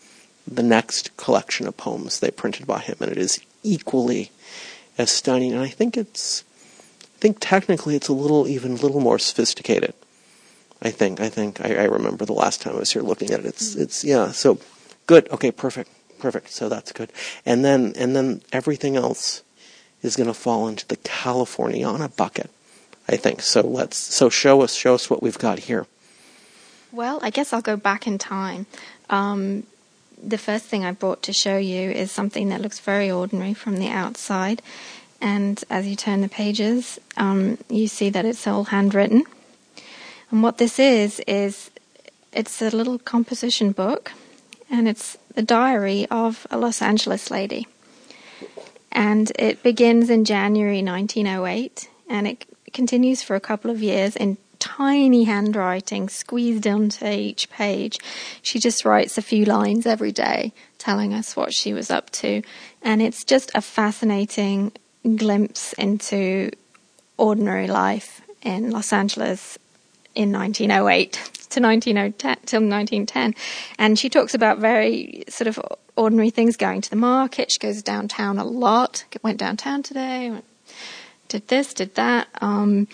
the next collection of poems they printed by him, and it is equally as stunning. And I think it's think technically it's a little even a little more sophisticated. I think. I think I, I remember the last time I was here looking at it. It's it's yeah. So good. Okay. Perfect. Perfect. So that's good. And then and then everything else is going to fall into the Californiana bucket. I think. So let's so show us show us what we've got here. Well, I guess I'll go back in time. Um, the first thing I brought to show you is something that looks very ordinary from the outside. And as you turn the pages, um, you see that it's all handwritten. And what this is, is it's a little composition book, and it's the diary of a Los Angeles lady. And it begins in January 1908, and it continues for a couple of years in tiny handwriting squeezed onto each page. She just writes a few lines every day telling us what she was up to. And it's just a fascinating glimpse into ordinary life in Los Angeles in 1908 to 1910 till 1910 and she talks about very sort of ordinary things going to the market she goes downtown a lot went downtown today did this did that um,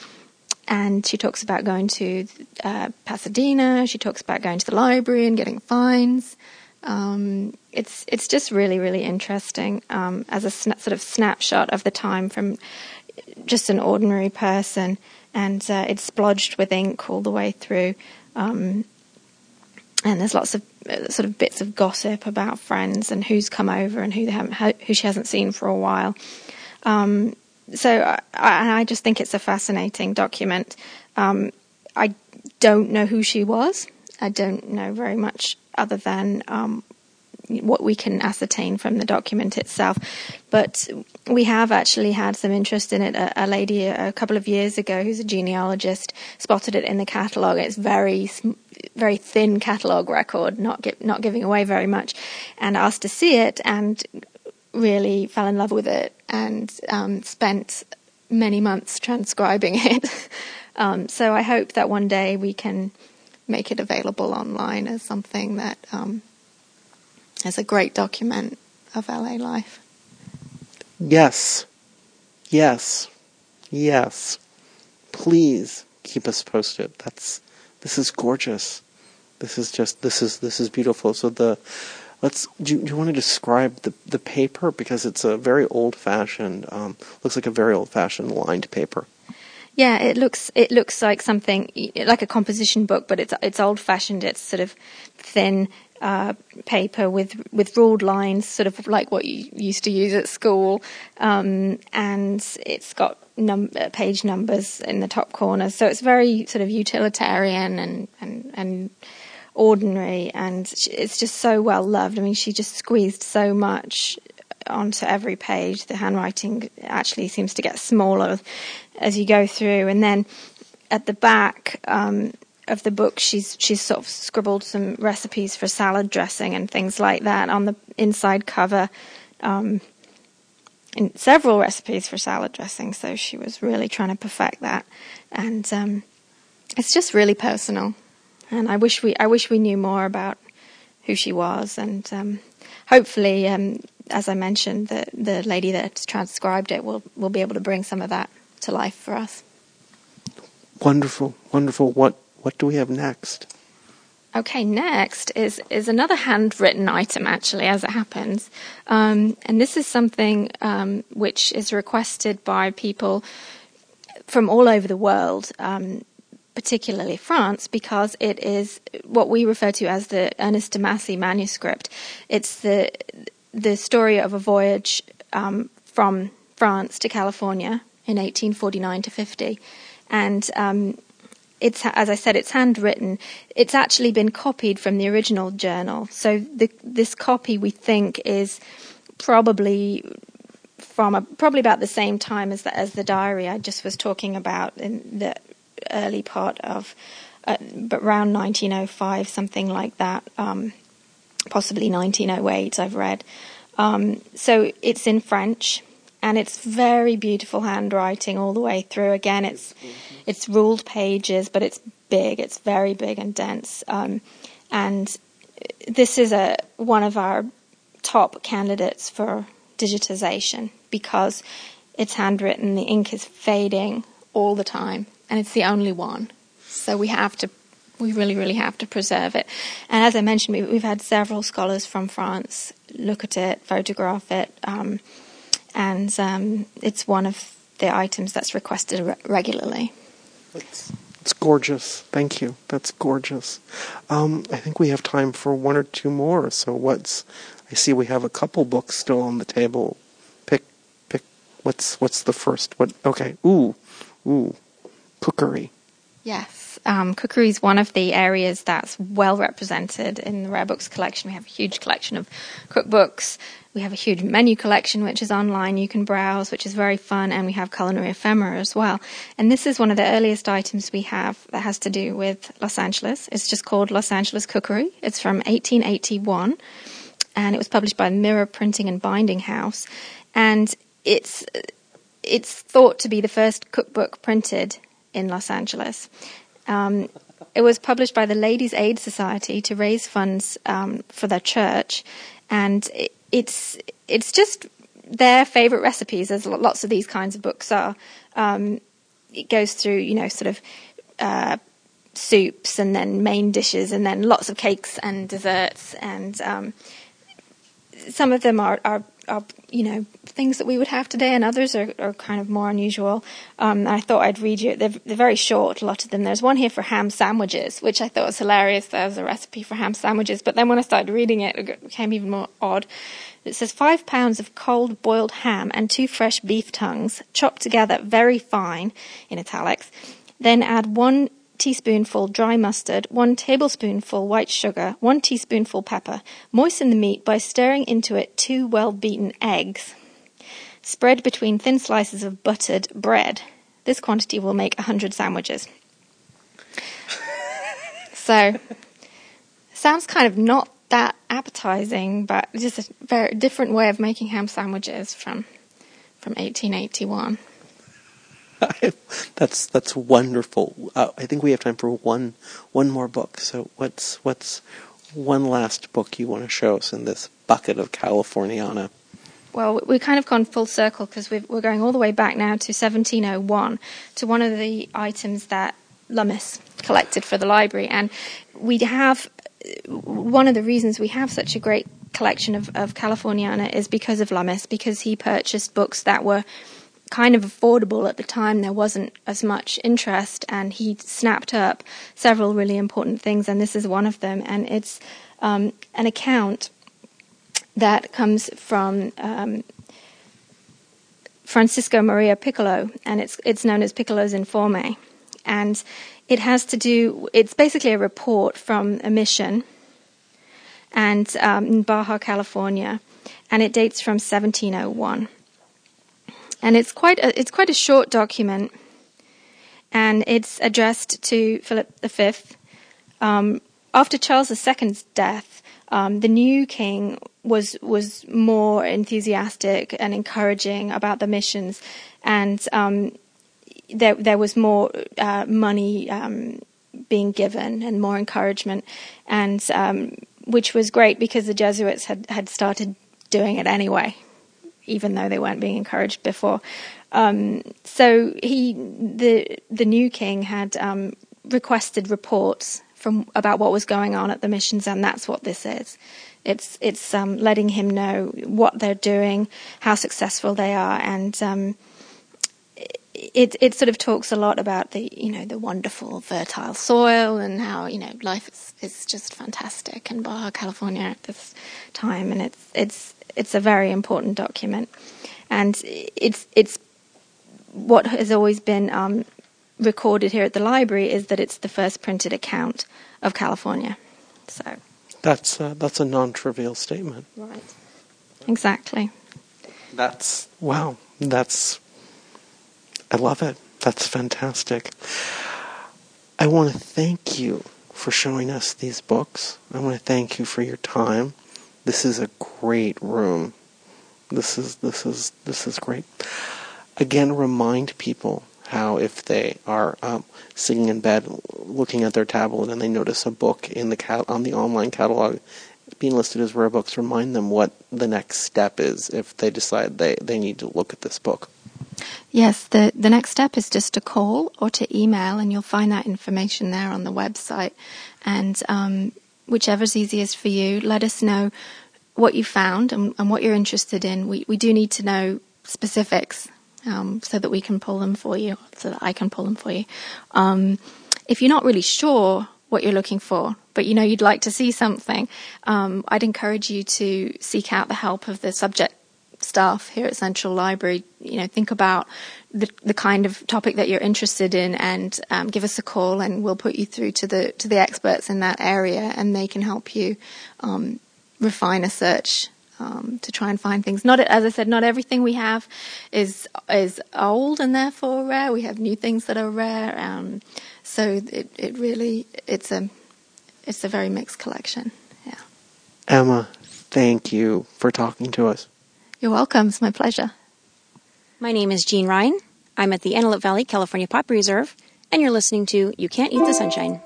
and she talks about going to uh, Pasadena. She talks about going to the library and getting fines. Um, it's it's just really really interesting um, as a sort of snapshot of the time from just an ordinary person, and uh, it's splodged with ink all the way through. Um, and there's lots of uh, sort of bits of gossip about friends and who's come over and who they haven't who she hasn't seen for a while. Um, so I, I, just think it's a fascinating document. Um, I don't know who she was. I don't know very much other than um, what we can ascertain from the document itself. But we have actually had some interest in it. A, a lady a, a couple of years ago, who's a genealogist, spotted it in the catalogue. It's very very thin catalogue record, not gi- not giving away very much, and asked to see it. And really fell in love with it and um, spent many months transcribing it. [LAUGHS] um, so I hope that one day we can make it available online as something that um, is a great document of LA life. Yes. Yes. Yes. Please keep us posted. That's this is gorgeous. This is just this is this is beautiful. So the Let's. Do do you, want to describe the the paper because it's a very old fashioned. Um, looks like a very old fashioned lined paper. Yeah, it looks it looks like something like a composition book, but it's it's old fashioned. It's sort of thin, uh, paper with with ruled lines, sort of like what you used to use at school, um, and it's got num- page numbers in the top corner. So it's very sort of utilitarian and and and ordinary, and it's just so well loved. I mean, she just squeezed so much onto every page. The handwriting actually seems to get smaller as you go through, and then at the back. Um, of the book, she's she's sort of scribbled some recipes for salad dressing and things like that on the inside cover. Um, several recipes for salad dressing, so she was really trying to perfect that, and um, it's just really personal. And I wish we I wish we knew more about who she was, and um, hopefully, um, as I mentioned, the the lady that transcribed it will will be able to bring some of that to life for us. Wonderful, wonderful. What what do we have next? Okay, next is is another handwritten item, actually, as it happens, um, and this is something um, which is requested by people from all over the world, um, particularly France, because it is what we refer to as the Ernest de Massey manuscript. It's the the story of a voyage um, from France to California in 1849 to 50, and um, it's as I said, it's handwritten. It's actually been copied from the original journal. So the, this copy we think is probably from a, probably about the same time as the, as the diary I just was talking about in the early part of, uh, but around 1905, something like that, um, possibly 1908. I've read. Um, so it's in French and it's very beautiful handwriting all the way through. Again, it's it's ruled pages, but it's big. It's very big and dense. Um, and this is a one of our top candidates for digitization because it's handwritten. The ink is fading all the time, and it's the only one. So we have to. We really, really have to preserve it. And as I mentioned, we, have had several scholars from France look at it, photograph it, um, and um, it's one of the items that's requested re- regularly. It's, it's, gorgeous. Thank you. That's gorgeous. Um, I think we have time for one or two more. So what's? I see we have a couple books still on the table. Pick, pick. What's what's the first? What? Okay. Ooh, ooh, cookery. Yes, um, cookery is one of the areas that's well represented in the Rare Books collection. We have a huge collection of cookbooks. We have a huge menu collection, which is online. You can browse, which is very fun, and we have culinary ephemera as well. And this is one of the earliest items we have that has to do with Los Angeles. It's just called Los Angeles Cookery. It's from 1881, and it was published by Mirror Printing and Binding House. And it's it's thought to be the first cookbook printed in Los Angeles. Um, it was published by the Ladies Aid Society to raise funds um, for their church, and it, it's it's just their favorite recipes, as lots of these kinds of books are. Um, it goes through, you know, sort of uh, soups and then main dishes and then lots of cakes and desserts and um, some of them are, are, are, you know, things that we would have today, and others are, are kind of more unusual. Um, I thought I'd read you. They're, they're, very short, a lot of them. There's one here for ham sandwiches, which I thought was hilarious. There's a recipe for ham sandwiches, but then when I started reading it, it became even more odd. It says five pounds of cold boiled ham and two fresh beef tongues, chopped together very fine, in italics. Then add one teaspoonful dry mustard, 1 tablespoonful white sugar, 1 teaspoonful pepper. Moisten the meat by stirring into it 2 well beaten eggs. Spread between thin slices of buttered bread. This quantity will make 100 sandwiches. [LAUGHS] so, sounds kind of not that appetizing, but just a very different way of making ham sandwiches from from 1881. That's that's wonderful. Uh, I think we have time for one one more book. So what's what's one last book you want to show us in this bucket of Californiana? Well, we've kind of gone full circle because we're going all the way back now to 1701 to one of the items that Lummis collected for the library, and we have one of the reasons we have such a great collection of, of Californiana is because of Lummis, because he purchased books that were kind of affordable at the time. There wasn't as much interest, and he snapped up several really important things, and this is one of them. And it's um, an account that comes from um, Francisco Maria Piccolo, and it's it's known as Piccolo's Informe, and it has to do. It's basically a report from a mission, and um, in Baja California, and it dates from 1701 and it's quite a, it's quite a short document, and it's addressed to Philip V. Um, after Charles II's death, um, the new king was was more enthusiastic and encouraging about the missions, and um, there there was more uh, money um, being given and more encouragement, and um, which was great because the Jesuits had had started doing it anyway even though they weren't being encouraged before. Um, so he, the the new king, had um, requested reports from about what was going on at the missions, and that's what this is. It's it's um, letting him know what they're doing, how successful they are, and um, it it sort of talks a lot about the you know the wonderful fertile soil and how you know life is, is just fantastic in Baja California at this time, and it's it's it's a very important document, and it's it's what has always been um, recorded here at the library is that it's the first printed account of California. So that's uh, that's a non-trivial statement. Right. Exactly. That's wow. That's I love it. That's fantastic. I want to thank you for showing us these books. I want to thank you for your time. This is a great room. This is this is this is great. Again, remind people how if they are um, sitting in bed, looking at their tablet, and they notice a book in the cat- on the online catalog being listed as rare books, remind them what the next step is if they decide they, they need to look at this book. Yes, the, the next step is just to call or to email, and you'll find that information there on the website. And um, whichever's easiest for you. Let us know what you found and, and what you're interested in. We, we do need to know specifics um, so that we can pull them for you, so that I can pull them for you. Um, if you're not really sure what you're looking for, but you know you'd like to see something, um, I'd encourage you to seek out the help of the subject staff here at Central Library. You know, think about the, the kind of topic that you're interested in and um, give us a call and we'll put you through to the to the experts in that area and they can help you um, refine a search um, to try and find things. Not as I said, not everything we have is is old and therefore rare. We have new things that are rare. Um, so it it really it's a it's a very mixed collection. Yeah. Emma, thank you for talking to us. You're welcome. It's my pleasure. My name is Jean Ryan. I'm at the Antelope Valley California Pop Reserve, and you're listening to You Can't Eat the Sunshine.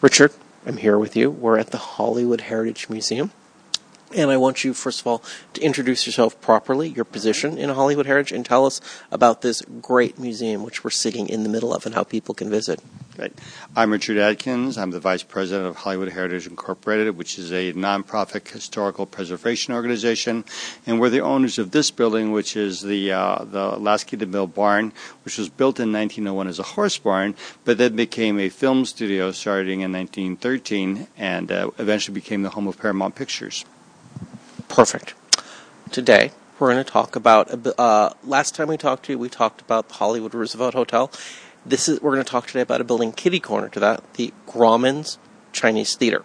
Richard, I'm here with you. We're at the Hollywood Heritage Museum. And I want you, first of all, to introduce yourself properly, your position in Hollywood Heritage, and tell us about this great museum which we're sitting in the middle of and how people can visit. Right. I'm Richard Adkins. I'm the Vice President of Hollywood Heritage Incorporated, which is a nonprofit historical preservation organization, and we're the owners of this building, which is the uh, the Lasky DeMille Barn, which was built in 1901 as a horse barn, but then became a film studio starting in 1913, and uh, eventually became the home of Paramount Pictures. Perfect. Today, we're going to talk about. Uh, last time we talked to you, we talked about the Hollywood Roosevelt Hotel. This is we're going to talk today about a building kitty corner to that, the Grauman's Chinese Theater.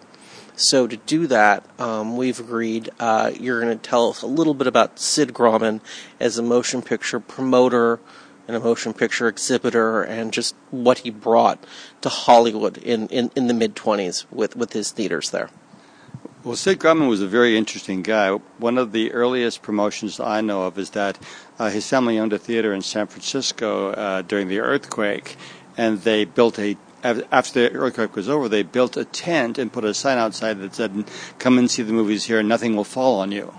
So to do that, um, we've agreed uh, you're going to tell us a little bit about Sid Grauman as a motion picture promoter and a motion picture exhibitor, and just what he brought to Hollywood in, in, in the mid 20s with, with his theaters there. Well, Sid Grauman was a very interesting guy. One of the earliest promotions I know of is that uh, his family owned a theater in San Francisco uh, during the earthquake, and they built a after the earthquake was over, they built a tent and put a sign outside that said, "Come and see the movies here. And nothing will fall on you."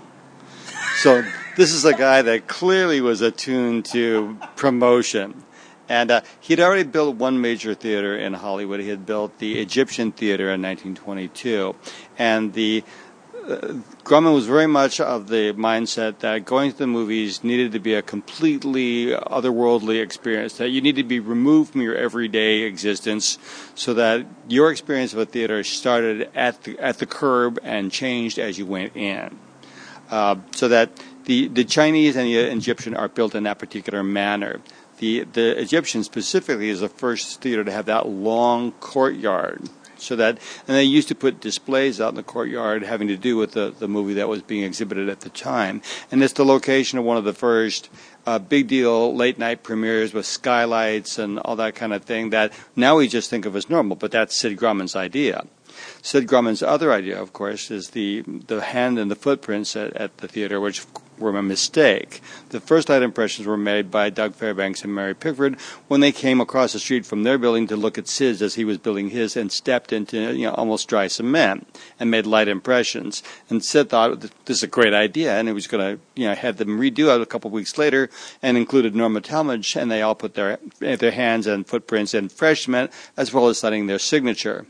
So this is a guy that clearly was attuned to promotion. And uh, he'd already built one major theater in Hollywood. He had built the Egyptian Theater in 1922. And the uh, Grauman was very much of the mindset that going to the movies needed to be a completely otherworldly experience, that you need to be removed from your everyday existence so that your experience of a theater started at the, at the curb and changed as you went in. Uh, so that the, the Chinese and the Egyptian are built in that particular manner. The, the Egyptian specifically is the first theater to have that long courtyard. So that and they used to put displays out in the courtyard having to do with the, the movie that was being exhibited at the time. And it's the location of one of the first uh, big deal late night premieres with skylights and all that kind of thing that now we just think of as normal but that's sid grauman's idea. Sid grauman's other idea of course is the the hand and the footprints at, at the theater which were a mistake. The first light impressions were made by Doug Fairbanks and Mary Pickford when they came across the street from their building to look at Sid's as he was building his and stepped into you know, almost dry cement and made light impressions. And Sid thought this is a great idea and he was going to you know have them redo it a couple of weeks later and included Norma Talmadge and they all put their their hands and footprints in fresh cement as well as setting their signature.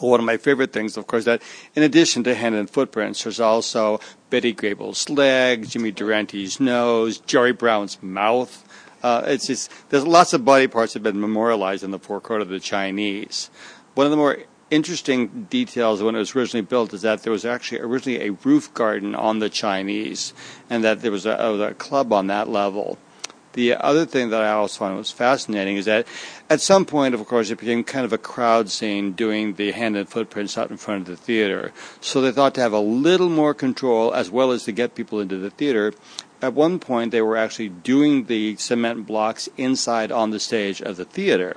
One of my favorite things, of course, that in addition to hand and footprints, there's also Betty Grable's leg, Jimmy Durante's nose, Jerry Brown's mouth. Uh, it's just there's lots of body parts that have been memorialized in the forecourt of the Chinese. One of the more interesting details when it was originally built is that there was actually originally a roof garden on the Chinese, and that there was a, a club on that level. The other thing that I always found was fascinating is that at some point, of course, it became kind of a crowd scene doing the hand and footprints out in front of the theater. So they thought to have a little more control as well as to get people into the theater. At one point, they were actually doing the cement blocks inside on the stage of the theater.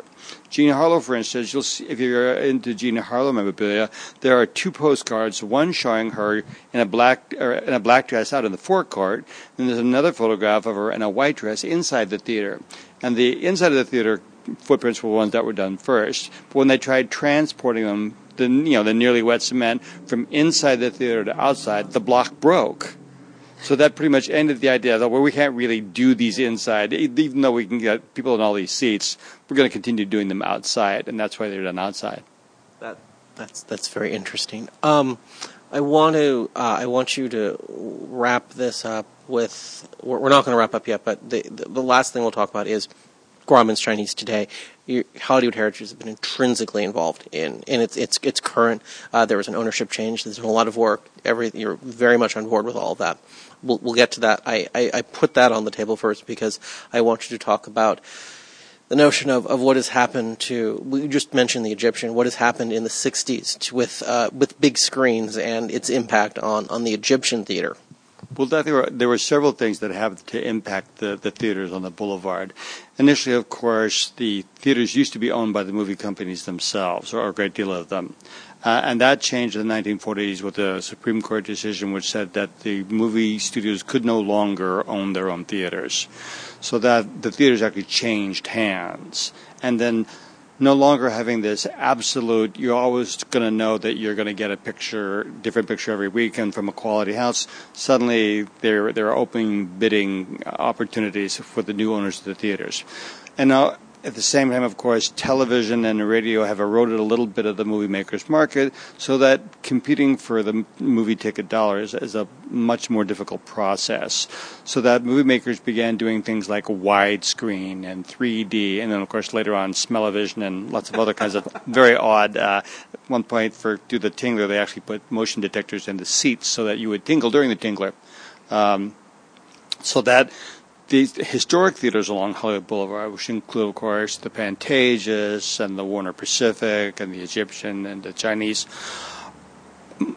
Jean Harlow, for instance, you'll see, if you're into Jean Harlow memorabilia, there are two postcards. One showing her in a black in a black dress out in the forecourt, and there's another photograph of her in a white dress inside the theater. And the inside of the theater footprints were ones that were done first. But when they tried transporting them, the you know the nearly wet cement from inside the theater to outside, the block broke. So that pretty much ended the idea that well, we can't really do these inside, even though we can get people in all these seats. We're going to continue doing them outside, and that's why they're done outside. That that's that's very interesting. Um, I want to uh, I want you to wrap this up with. We're, not going to wrap up yet, but the, the, the last thing we'll talk about is Grauman's Chinese today. Hollywood Heritage has been intrinsically involved in, in its its its current. Uh, there was an ownership change. There's been a lot of work. Every you're very much on board with all of that we'll, we'll get to that. I, I, I put that on the table first because I want you to talk about the notion of, of what has happened to we just mentioned the Egyptian what has happened in the 60s to, with uh, with big screens and its impact on, on the Egyptian theater. Well, there were there were several things that have to impact the, the theaters on the boulevard. Initially, of course, the theaters used to be owned by the movie companies themselves, or a great deal of them. Uh, and that changed in the 1940s with a Supreme Court decision which said that the movie studios could no longer own their own theaters. So that the theaters actually changed hands. And then no longer having this absolute, you're always going to know that you're going to get a picture, different picture every weekend from a quality house. Suddenly, there there are opening bidding opportunities for the new owners of the theaters. And now, at the same time, of course, television and radio have eroded a little bit of the movie makers market, so that competing for the movie ticket dollars is a much more difficult process. So that movie makers began doing things like widescreen and 3D, and then of course later on smell-o-vision and lots of other kinds of [LAUGHS] very odd. Uh, at one point, for do the tingler, they actually put motion detectors in the seats so that you would tingle during the tingler. Um, so that the historic theaters along Hollywood Boulevard, which include, of course, the Pantages and the Warner Pacific and the Egyptian and the Chinese,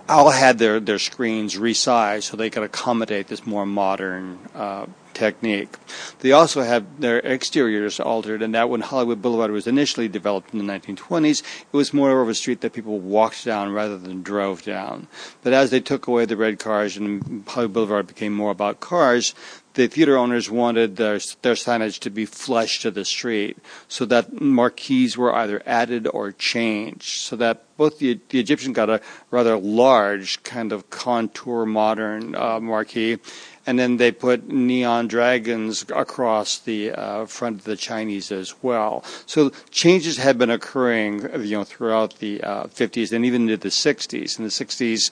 all had their, their screens resized so they could accommodate this more modern uh, technique. They also had their exteriors altered, and that when Hollywood Boulevard was initially developed in the 1920s, it was more of a street that people walked down rather than drove down. But as they took away the red cars and Hollywood Boulevard became more about cars, the theater owners wanted their, their signage to be flush to the street so that marquees were either added or changed so that both the, the Egyptian got a rather large kind of contour modern uh, marquee and then they put neon dragons across the uh, front of the Chinese as well. So changes had been occurring, you know, throughout the uh, 50s and even into the 60s. In the 60s,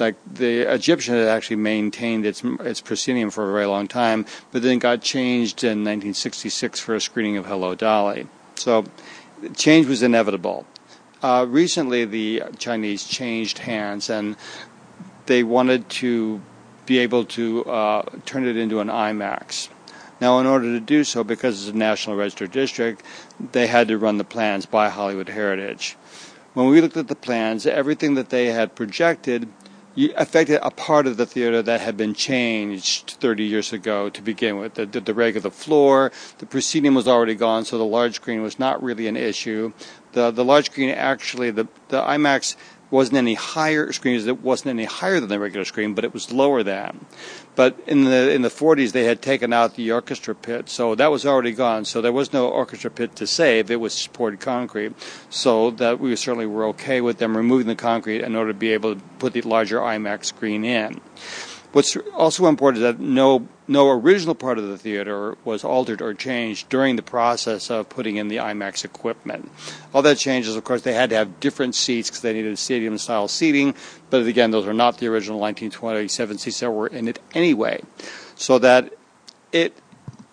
like the Egyptian had actually maintained its its proscenium for a very long time, but then got changed in 1966 for a screening of Hello Dolly. So change was inevitable. Uh, recently, the Chinese changed hands and they wanted to be able to uh, turn it into an IMAX. Now, in order to do so, because it's a National Register District, they had to run the plans by Hollywood Heritage. When we looked at the plans, everything that they had projected affected a part of the theater that had been changed 30 years ago to begin with. The, the, the reg of the floor, the proscenium was already gone, so the large screen was not really an issue. The, the large screen actually, the, the IMAX wasn't any higher screens. It wasn't any higher than the regular screen, but it was lower than. But in the in the 40s, they had taken out the orchestra pit, so that was already gone. So there was no orchestra pit to save. It was poured concrete. So that we certainly were okay with them removing the concrete in order to be able to put the larger IMAX screen in. What's also important is that no no original part of the theater was altered or changed during the process of putting in the IMAX equipment. All that changes, of course, they had to have different seats because they needed stadium style seating, but again, those are not the original 1927 seats that were in it anyway. So that it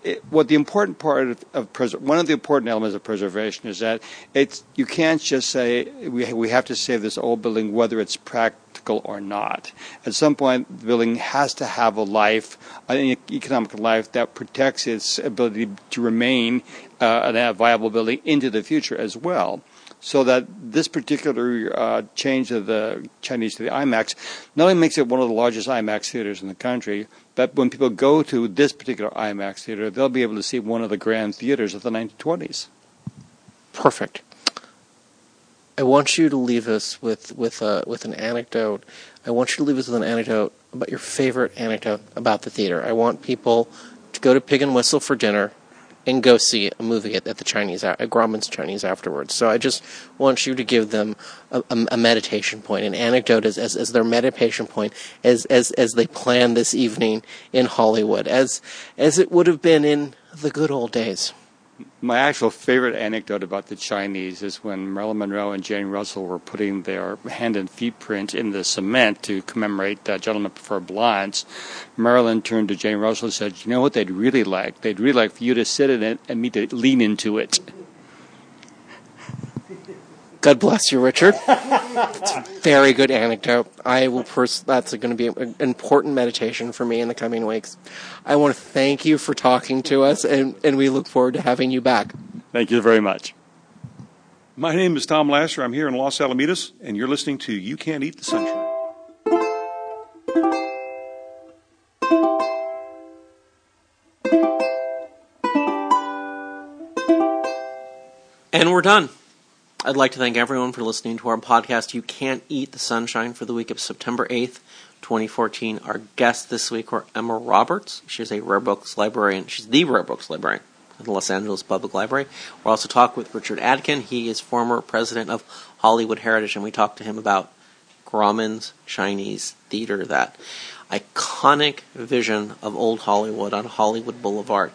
it, what the important part of, of pres- one of the important elements of preservation is that it's you can't just say we we have to save this old building whether it's practical or not. At some point, the building has to have a life, an economic life that protects its ability to remain uh, a viable building into the future as well so that this particular uh, change of the Chinese to the IMAX not only makes it one of the largest IMAX theaters in the country, but when people go to this particular IMAX theater, they'll be able to see one of the grand theaters of the 1920s. Perfect. I want you to leave us with with a, with an anecdote. I want you to leave us with an anecdote about your favorite anecdote about the theater. I want people to go to Pig and Whistle for dinner and go see a movie at, at the Chinese at Grauman's Chinese afterwards. So I just want you to give them a, a, a meditation point, an anecdote as, as, as their meditation point as, as as they plan this evening in Hollywood, as as it would have been in the good old days my actual favorite anecdote about the Chinese is when Marilyn Monroe and Jane Russell were putting their hand and feet print in the cement to commemorate uh, Gentlemen Prefer Blondes. Marilyn turned to Jane Russell and said, "You know what they'd really like? They'd really like for you to sit in it and me to lean into it." God bless you, Richard. It's a very good anecdote. I will pers- that's going to be an important meditation for me in the coming weeks. I want to thank you for talking to us, and, and we look forward to having you back. Thank you very much. My name is Tom Lasser. I'm here in Los Alamitos, and you're listening to You Can't Eat the Sunshine. And we're done. I'd like to thank everyone for listening to our podcast, You Can't Eat the Sunshine, for the week of September 8th, 2014. Our guest this week were Emma Roberts. She's a rare books librarian. She's the rare books librarian at the Los Angeles Public Library. We'll also talk with Richard Adkin. He is former president of Hollywood Heritage, and we talked to him about Grauman's Chinese Theater, that iconic vision of old Hollywood on Hollywood Boulevard.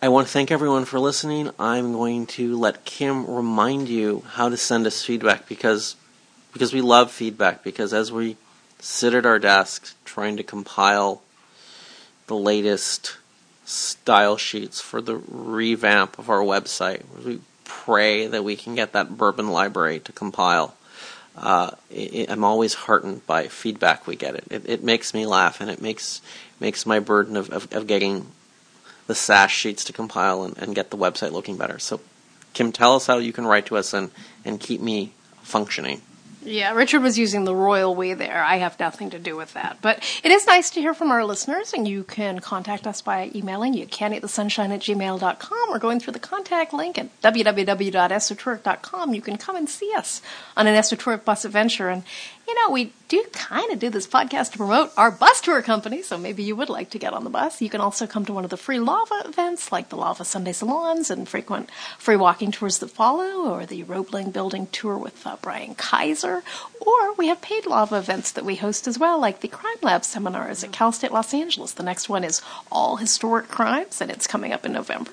I want to thank everyone for listening. I'm going to let Kim remind you how to send us feedback because because we love feedback because as we sit at our desks trying to compile the latest style sheets for the revamp of our website, we pray that we can get that bourbon library to compile. Uh, it, I'm always heartened by feedback we get. It, it, it makes me laugh and it makes makes my burden of, of, of getting the Sass sheets to compile and, and get the website looking better. So, Kim, tell us how you can write to us and, and keep me functioning. Yeah, Richard was using the royal we there. I have nothing to do with that. But it is nice to hear from our listeners, and you can contact us by emailing you can eat the sunshine at gmail.com or going through the contact link at www.esotouric.com. You can come and see us on an Esotouric bus adventure. And you know, we do kind of do this podcast to promote our bus tour company, so maybe you would like to get on the bus. You can also come to one of the free lava events, like the Lava Sunday Salons and frequent free walking tours that follow, or the Roebling Building tour with uh, Brian Kaiser. Or we have paid lava events that we host as well, like the Crime Lab seminars at Cal State Los Angeles. The next one is All Historic Crimes, and it's coming up in November.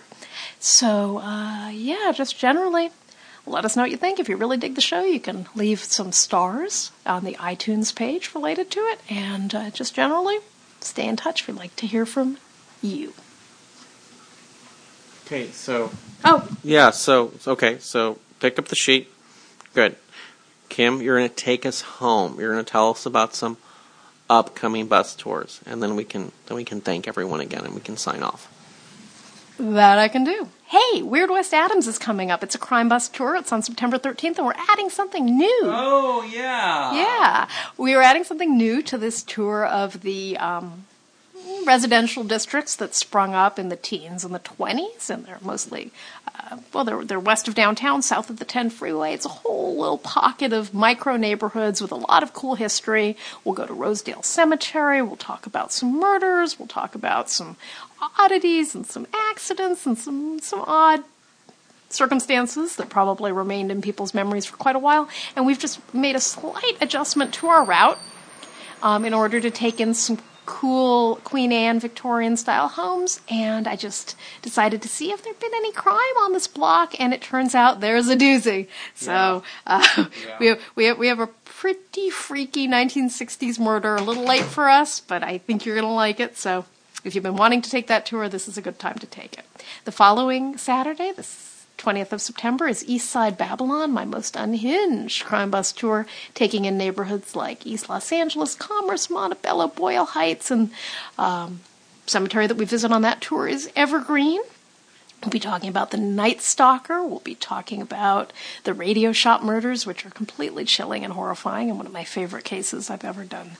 So, uh, yeah, just generally let us know what you think. If you really dig the show, you can leave some stars on the iTunes page related to it. And uh, just generally, stay in touch. We'd like to hear from you. Okay, so Oh, yeah, so okay, so pick up the sheet. Good, Kim, you're going to take us home. You're going to tell us about some upcoming bus tours, and then we can then we can thank everyone again, and we can sign off. That I can do. Hey, Weird West Adams is coming up. It's a crime bus tour. It's on September 13th, and we're adding something new. Oh yeah, Yeah, we are adding something new to this tour of the um, residential districts that sprung up in the teens and the 20s, and they're mostly, uh, well, they're, they're west of downtown, south of the 10 freeway. It's a whole little pocket of micro neighborhoods with a lot of cool history. We'll go to Rosedale Cemetery. We'll talk about some murders. We'll talk about some oddities and some accidents and some some odd circumstances that probably remained in people's memories for quite a while. And we've just made a slight adjustment to our route um, in order to take in some cool Queen Anne Victorian style homes. And I just decided to see if there'd been any crime on this block. And it turns out there's a doozy. So uh, [LAUGHS] we, have, we, have, we have a pretty freaky 1960s murder. A little late for us, but I think you're going to like it. So if you've been wanting to take that tour, this is a good time to take it. The following Saturday, the 20th of September, is East Side Babylon, my most unhinged crime bus tour, taking in neighborhoods like East Los Angeles, Commerce, Montebello, Boyle Heights, and um, cemetery that we visit on that tour is Evergreen. We'll be talking about the Night Stalker. We'll be talking about the radio shop murders, which are completely chilling and horrifying, and one of my favorite cases I've ever done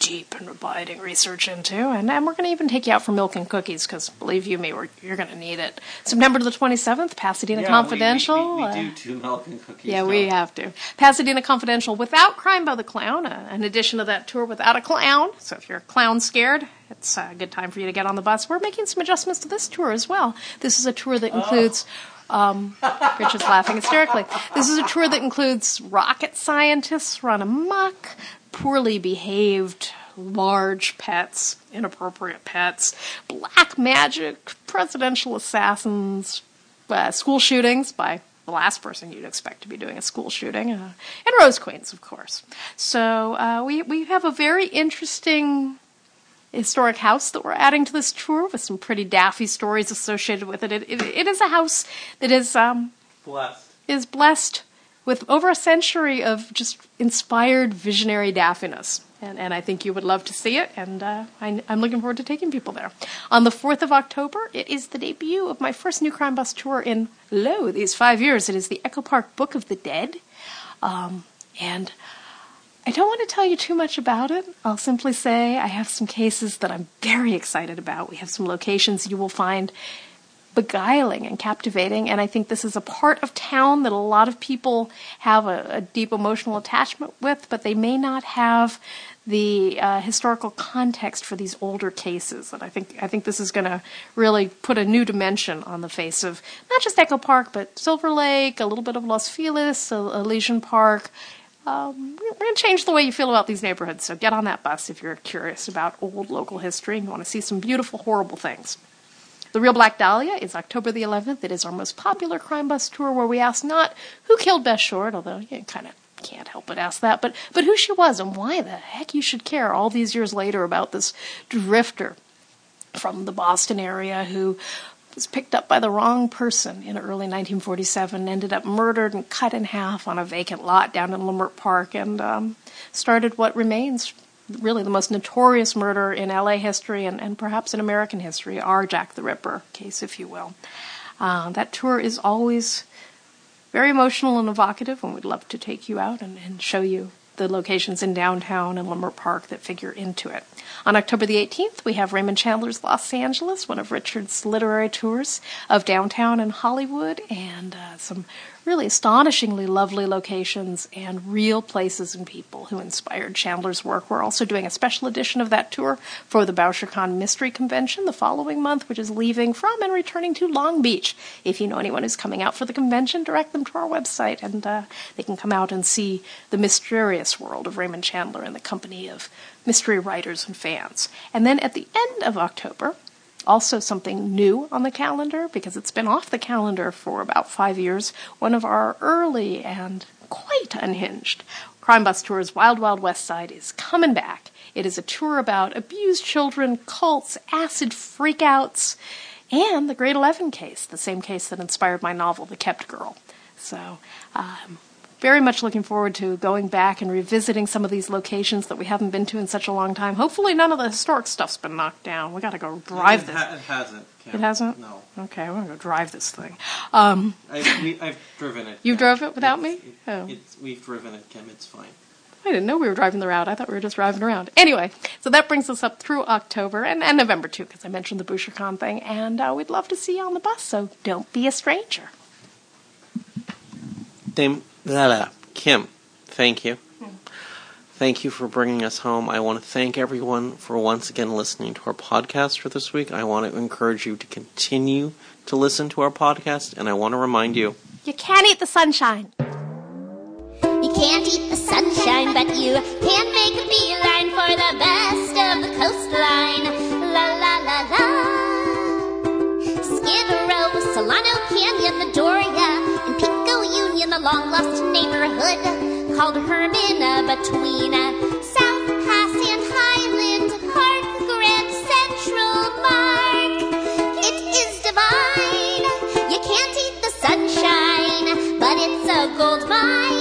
deep and abiding research into. And, and we're going to even take you out for milk and cookies because, believe you me, we're, you're going to need it. September the 27th, Pasadena Confidential. We, we, we, uh, do two milk and cookies. yeah, we have to. Pasadena Confidential without Crime by the Clown, uh, an edition of that tour without a clown. So if you're a clown scared, it's a good time for you to get on the bus. We're making some adjustments to this tour as well. This is a tour that includes. Um, Rich is laughing hysterically. This is a tour that includes rocket scientists run amok, poorly behaved large pets, inappropriate pets, black magic, presidential assassins, uh, school shootings by the last person you'd expect to be doing a school shooting, uh, and Rose Queens, of course. So uh, we we have a very interesting historic house that we're adding to this tour with some pretty daffy stories associated with it. It, it, it is a house that is um, Blessed. is blessed with over a century of just inspired visionary daffiness. And, and I think you would love to see it, and uh, I, I'm looking forward to taking people there. On the 4th of October, it is the debut of my first New Crime Bus tour in, lo, these five years. It is the Echo Park Book of the Dead. Um, and I don't want to tell you too much about it. I'll simply say I have some cases that I'm very excited about. We have some locations you will find beguiling and captivating, and I think this is a part of town that a lot of people have a, a deep emotional attachment with, but they may not have the uh, historical context for these older cases. And I think I think this is going to really put a new dimension on the face of not just Echo Park, but Silver Lake, a little bit of Los Feliz, Elysian Park, um, we're going to change the way you feel about these neighborhoods. So get on that bus if you're curious about old local history and you want to see some beautiful, horrible things. The Real Black Dahlia is October the 11th. It is our most popular crime bus tour where we ask not who killed Beth Short, although you kind of can't help but ask that, but, but who she was and why the heck you should care all these years later about this drifter from the Boston area who was picked up by the wrong person in early 1947, ended up murdered and cut in half on a vacant lot down in Leimert Park, and um, started what remains really the most notorious murder in LA history and, and perhaps in American history, our Jack the Ripper case, if you will. Uh, that tour is always very emotional and evocative, and we'd love to take you out and, and show you the locations in downtown and Leimert Park that figure into it. On October the 18th, we have Raymond Chandler's Los Angeles, one of Richard's literary tours of downtown and Hollywood, and uh, some really astonishingly lovely locations and real places and people who inspired Chandler's work. We're also doing a special edition of that tour for the BoucherCon Mystery Convention the following month, which is leaving from and returning to Long Beach. If you know anyone who's coming out for the convention, direct them to our website and uh, they can come out and see the mysterious world of Raymond Chandler in the company of mystery writers and fans. And then at the end of October, also, something new on the calendar because it's been off the calendar for about five years. One of our early and quite unhinged Crime Bus Tours Wild Wild West Side is coming back. It is a tour about abused children, cults, acid freakouts, and the Great 11 case, the same case that inspired my novel, The Kept Girl. So, um, very much looking forward to going back and revisiting some of these locations that we haven't been to in such a long time. Hopefully, none of the historic stuff's been knocked down. We got to go drive it, this. ha- it hasn't. Kim. It hasn't. No. Okay, we're gonna go drive this thing. Um, I, we, I've driven it. You Kim. drove it without It's- me? it- Oh. it's, we've driven it, Kim. It's fine. I didn't know we were driving the route. I thought we were just driving around. Anyway, so that brings us up through October and, and November too, because I mentioned the BoucherCon thing, and uh, we'd love to see you on the bus. So don't be a stranger. Dame, blah, blah. Kim, thank you. Hmm. Thank you for bringing us home. I want to thank everyone for once again listening to our podcast for this week. I want to encourage you to continue to listen to our podcast, and I want to remind you You can't eat the sunshine. You can't eat the sunshine, but you can make a beeline for the best of the coastline. La la la la. Skid Row, Solano Canyon, the Doria, and Union, the long lost neighborhood called Hermina uh, between uh, South Pass and Highland Park, Grand Central Park. It is divine. You can't eat the sunshine, but it's a gold mine.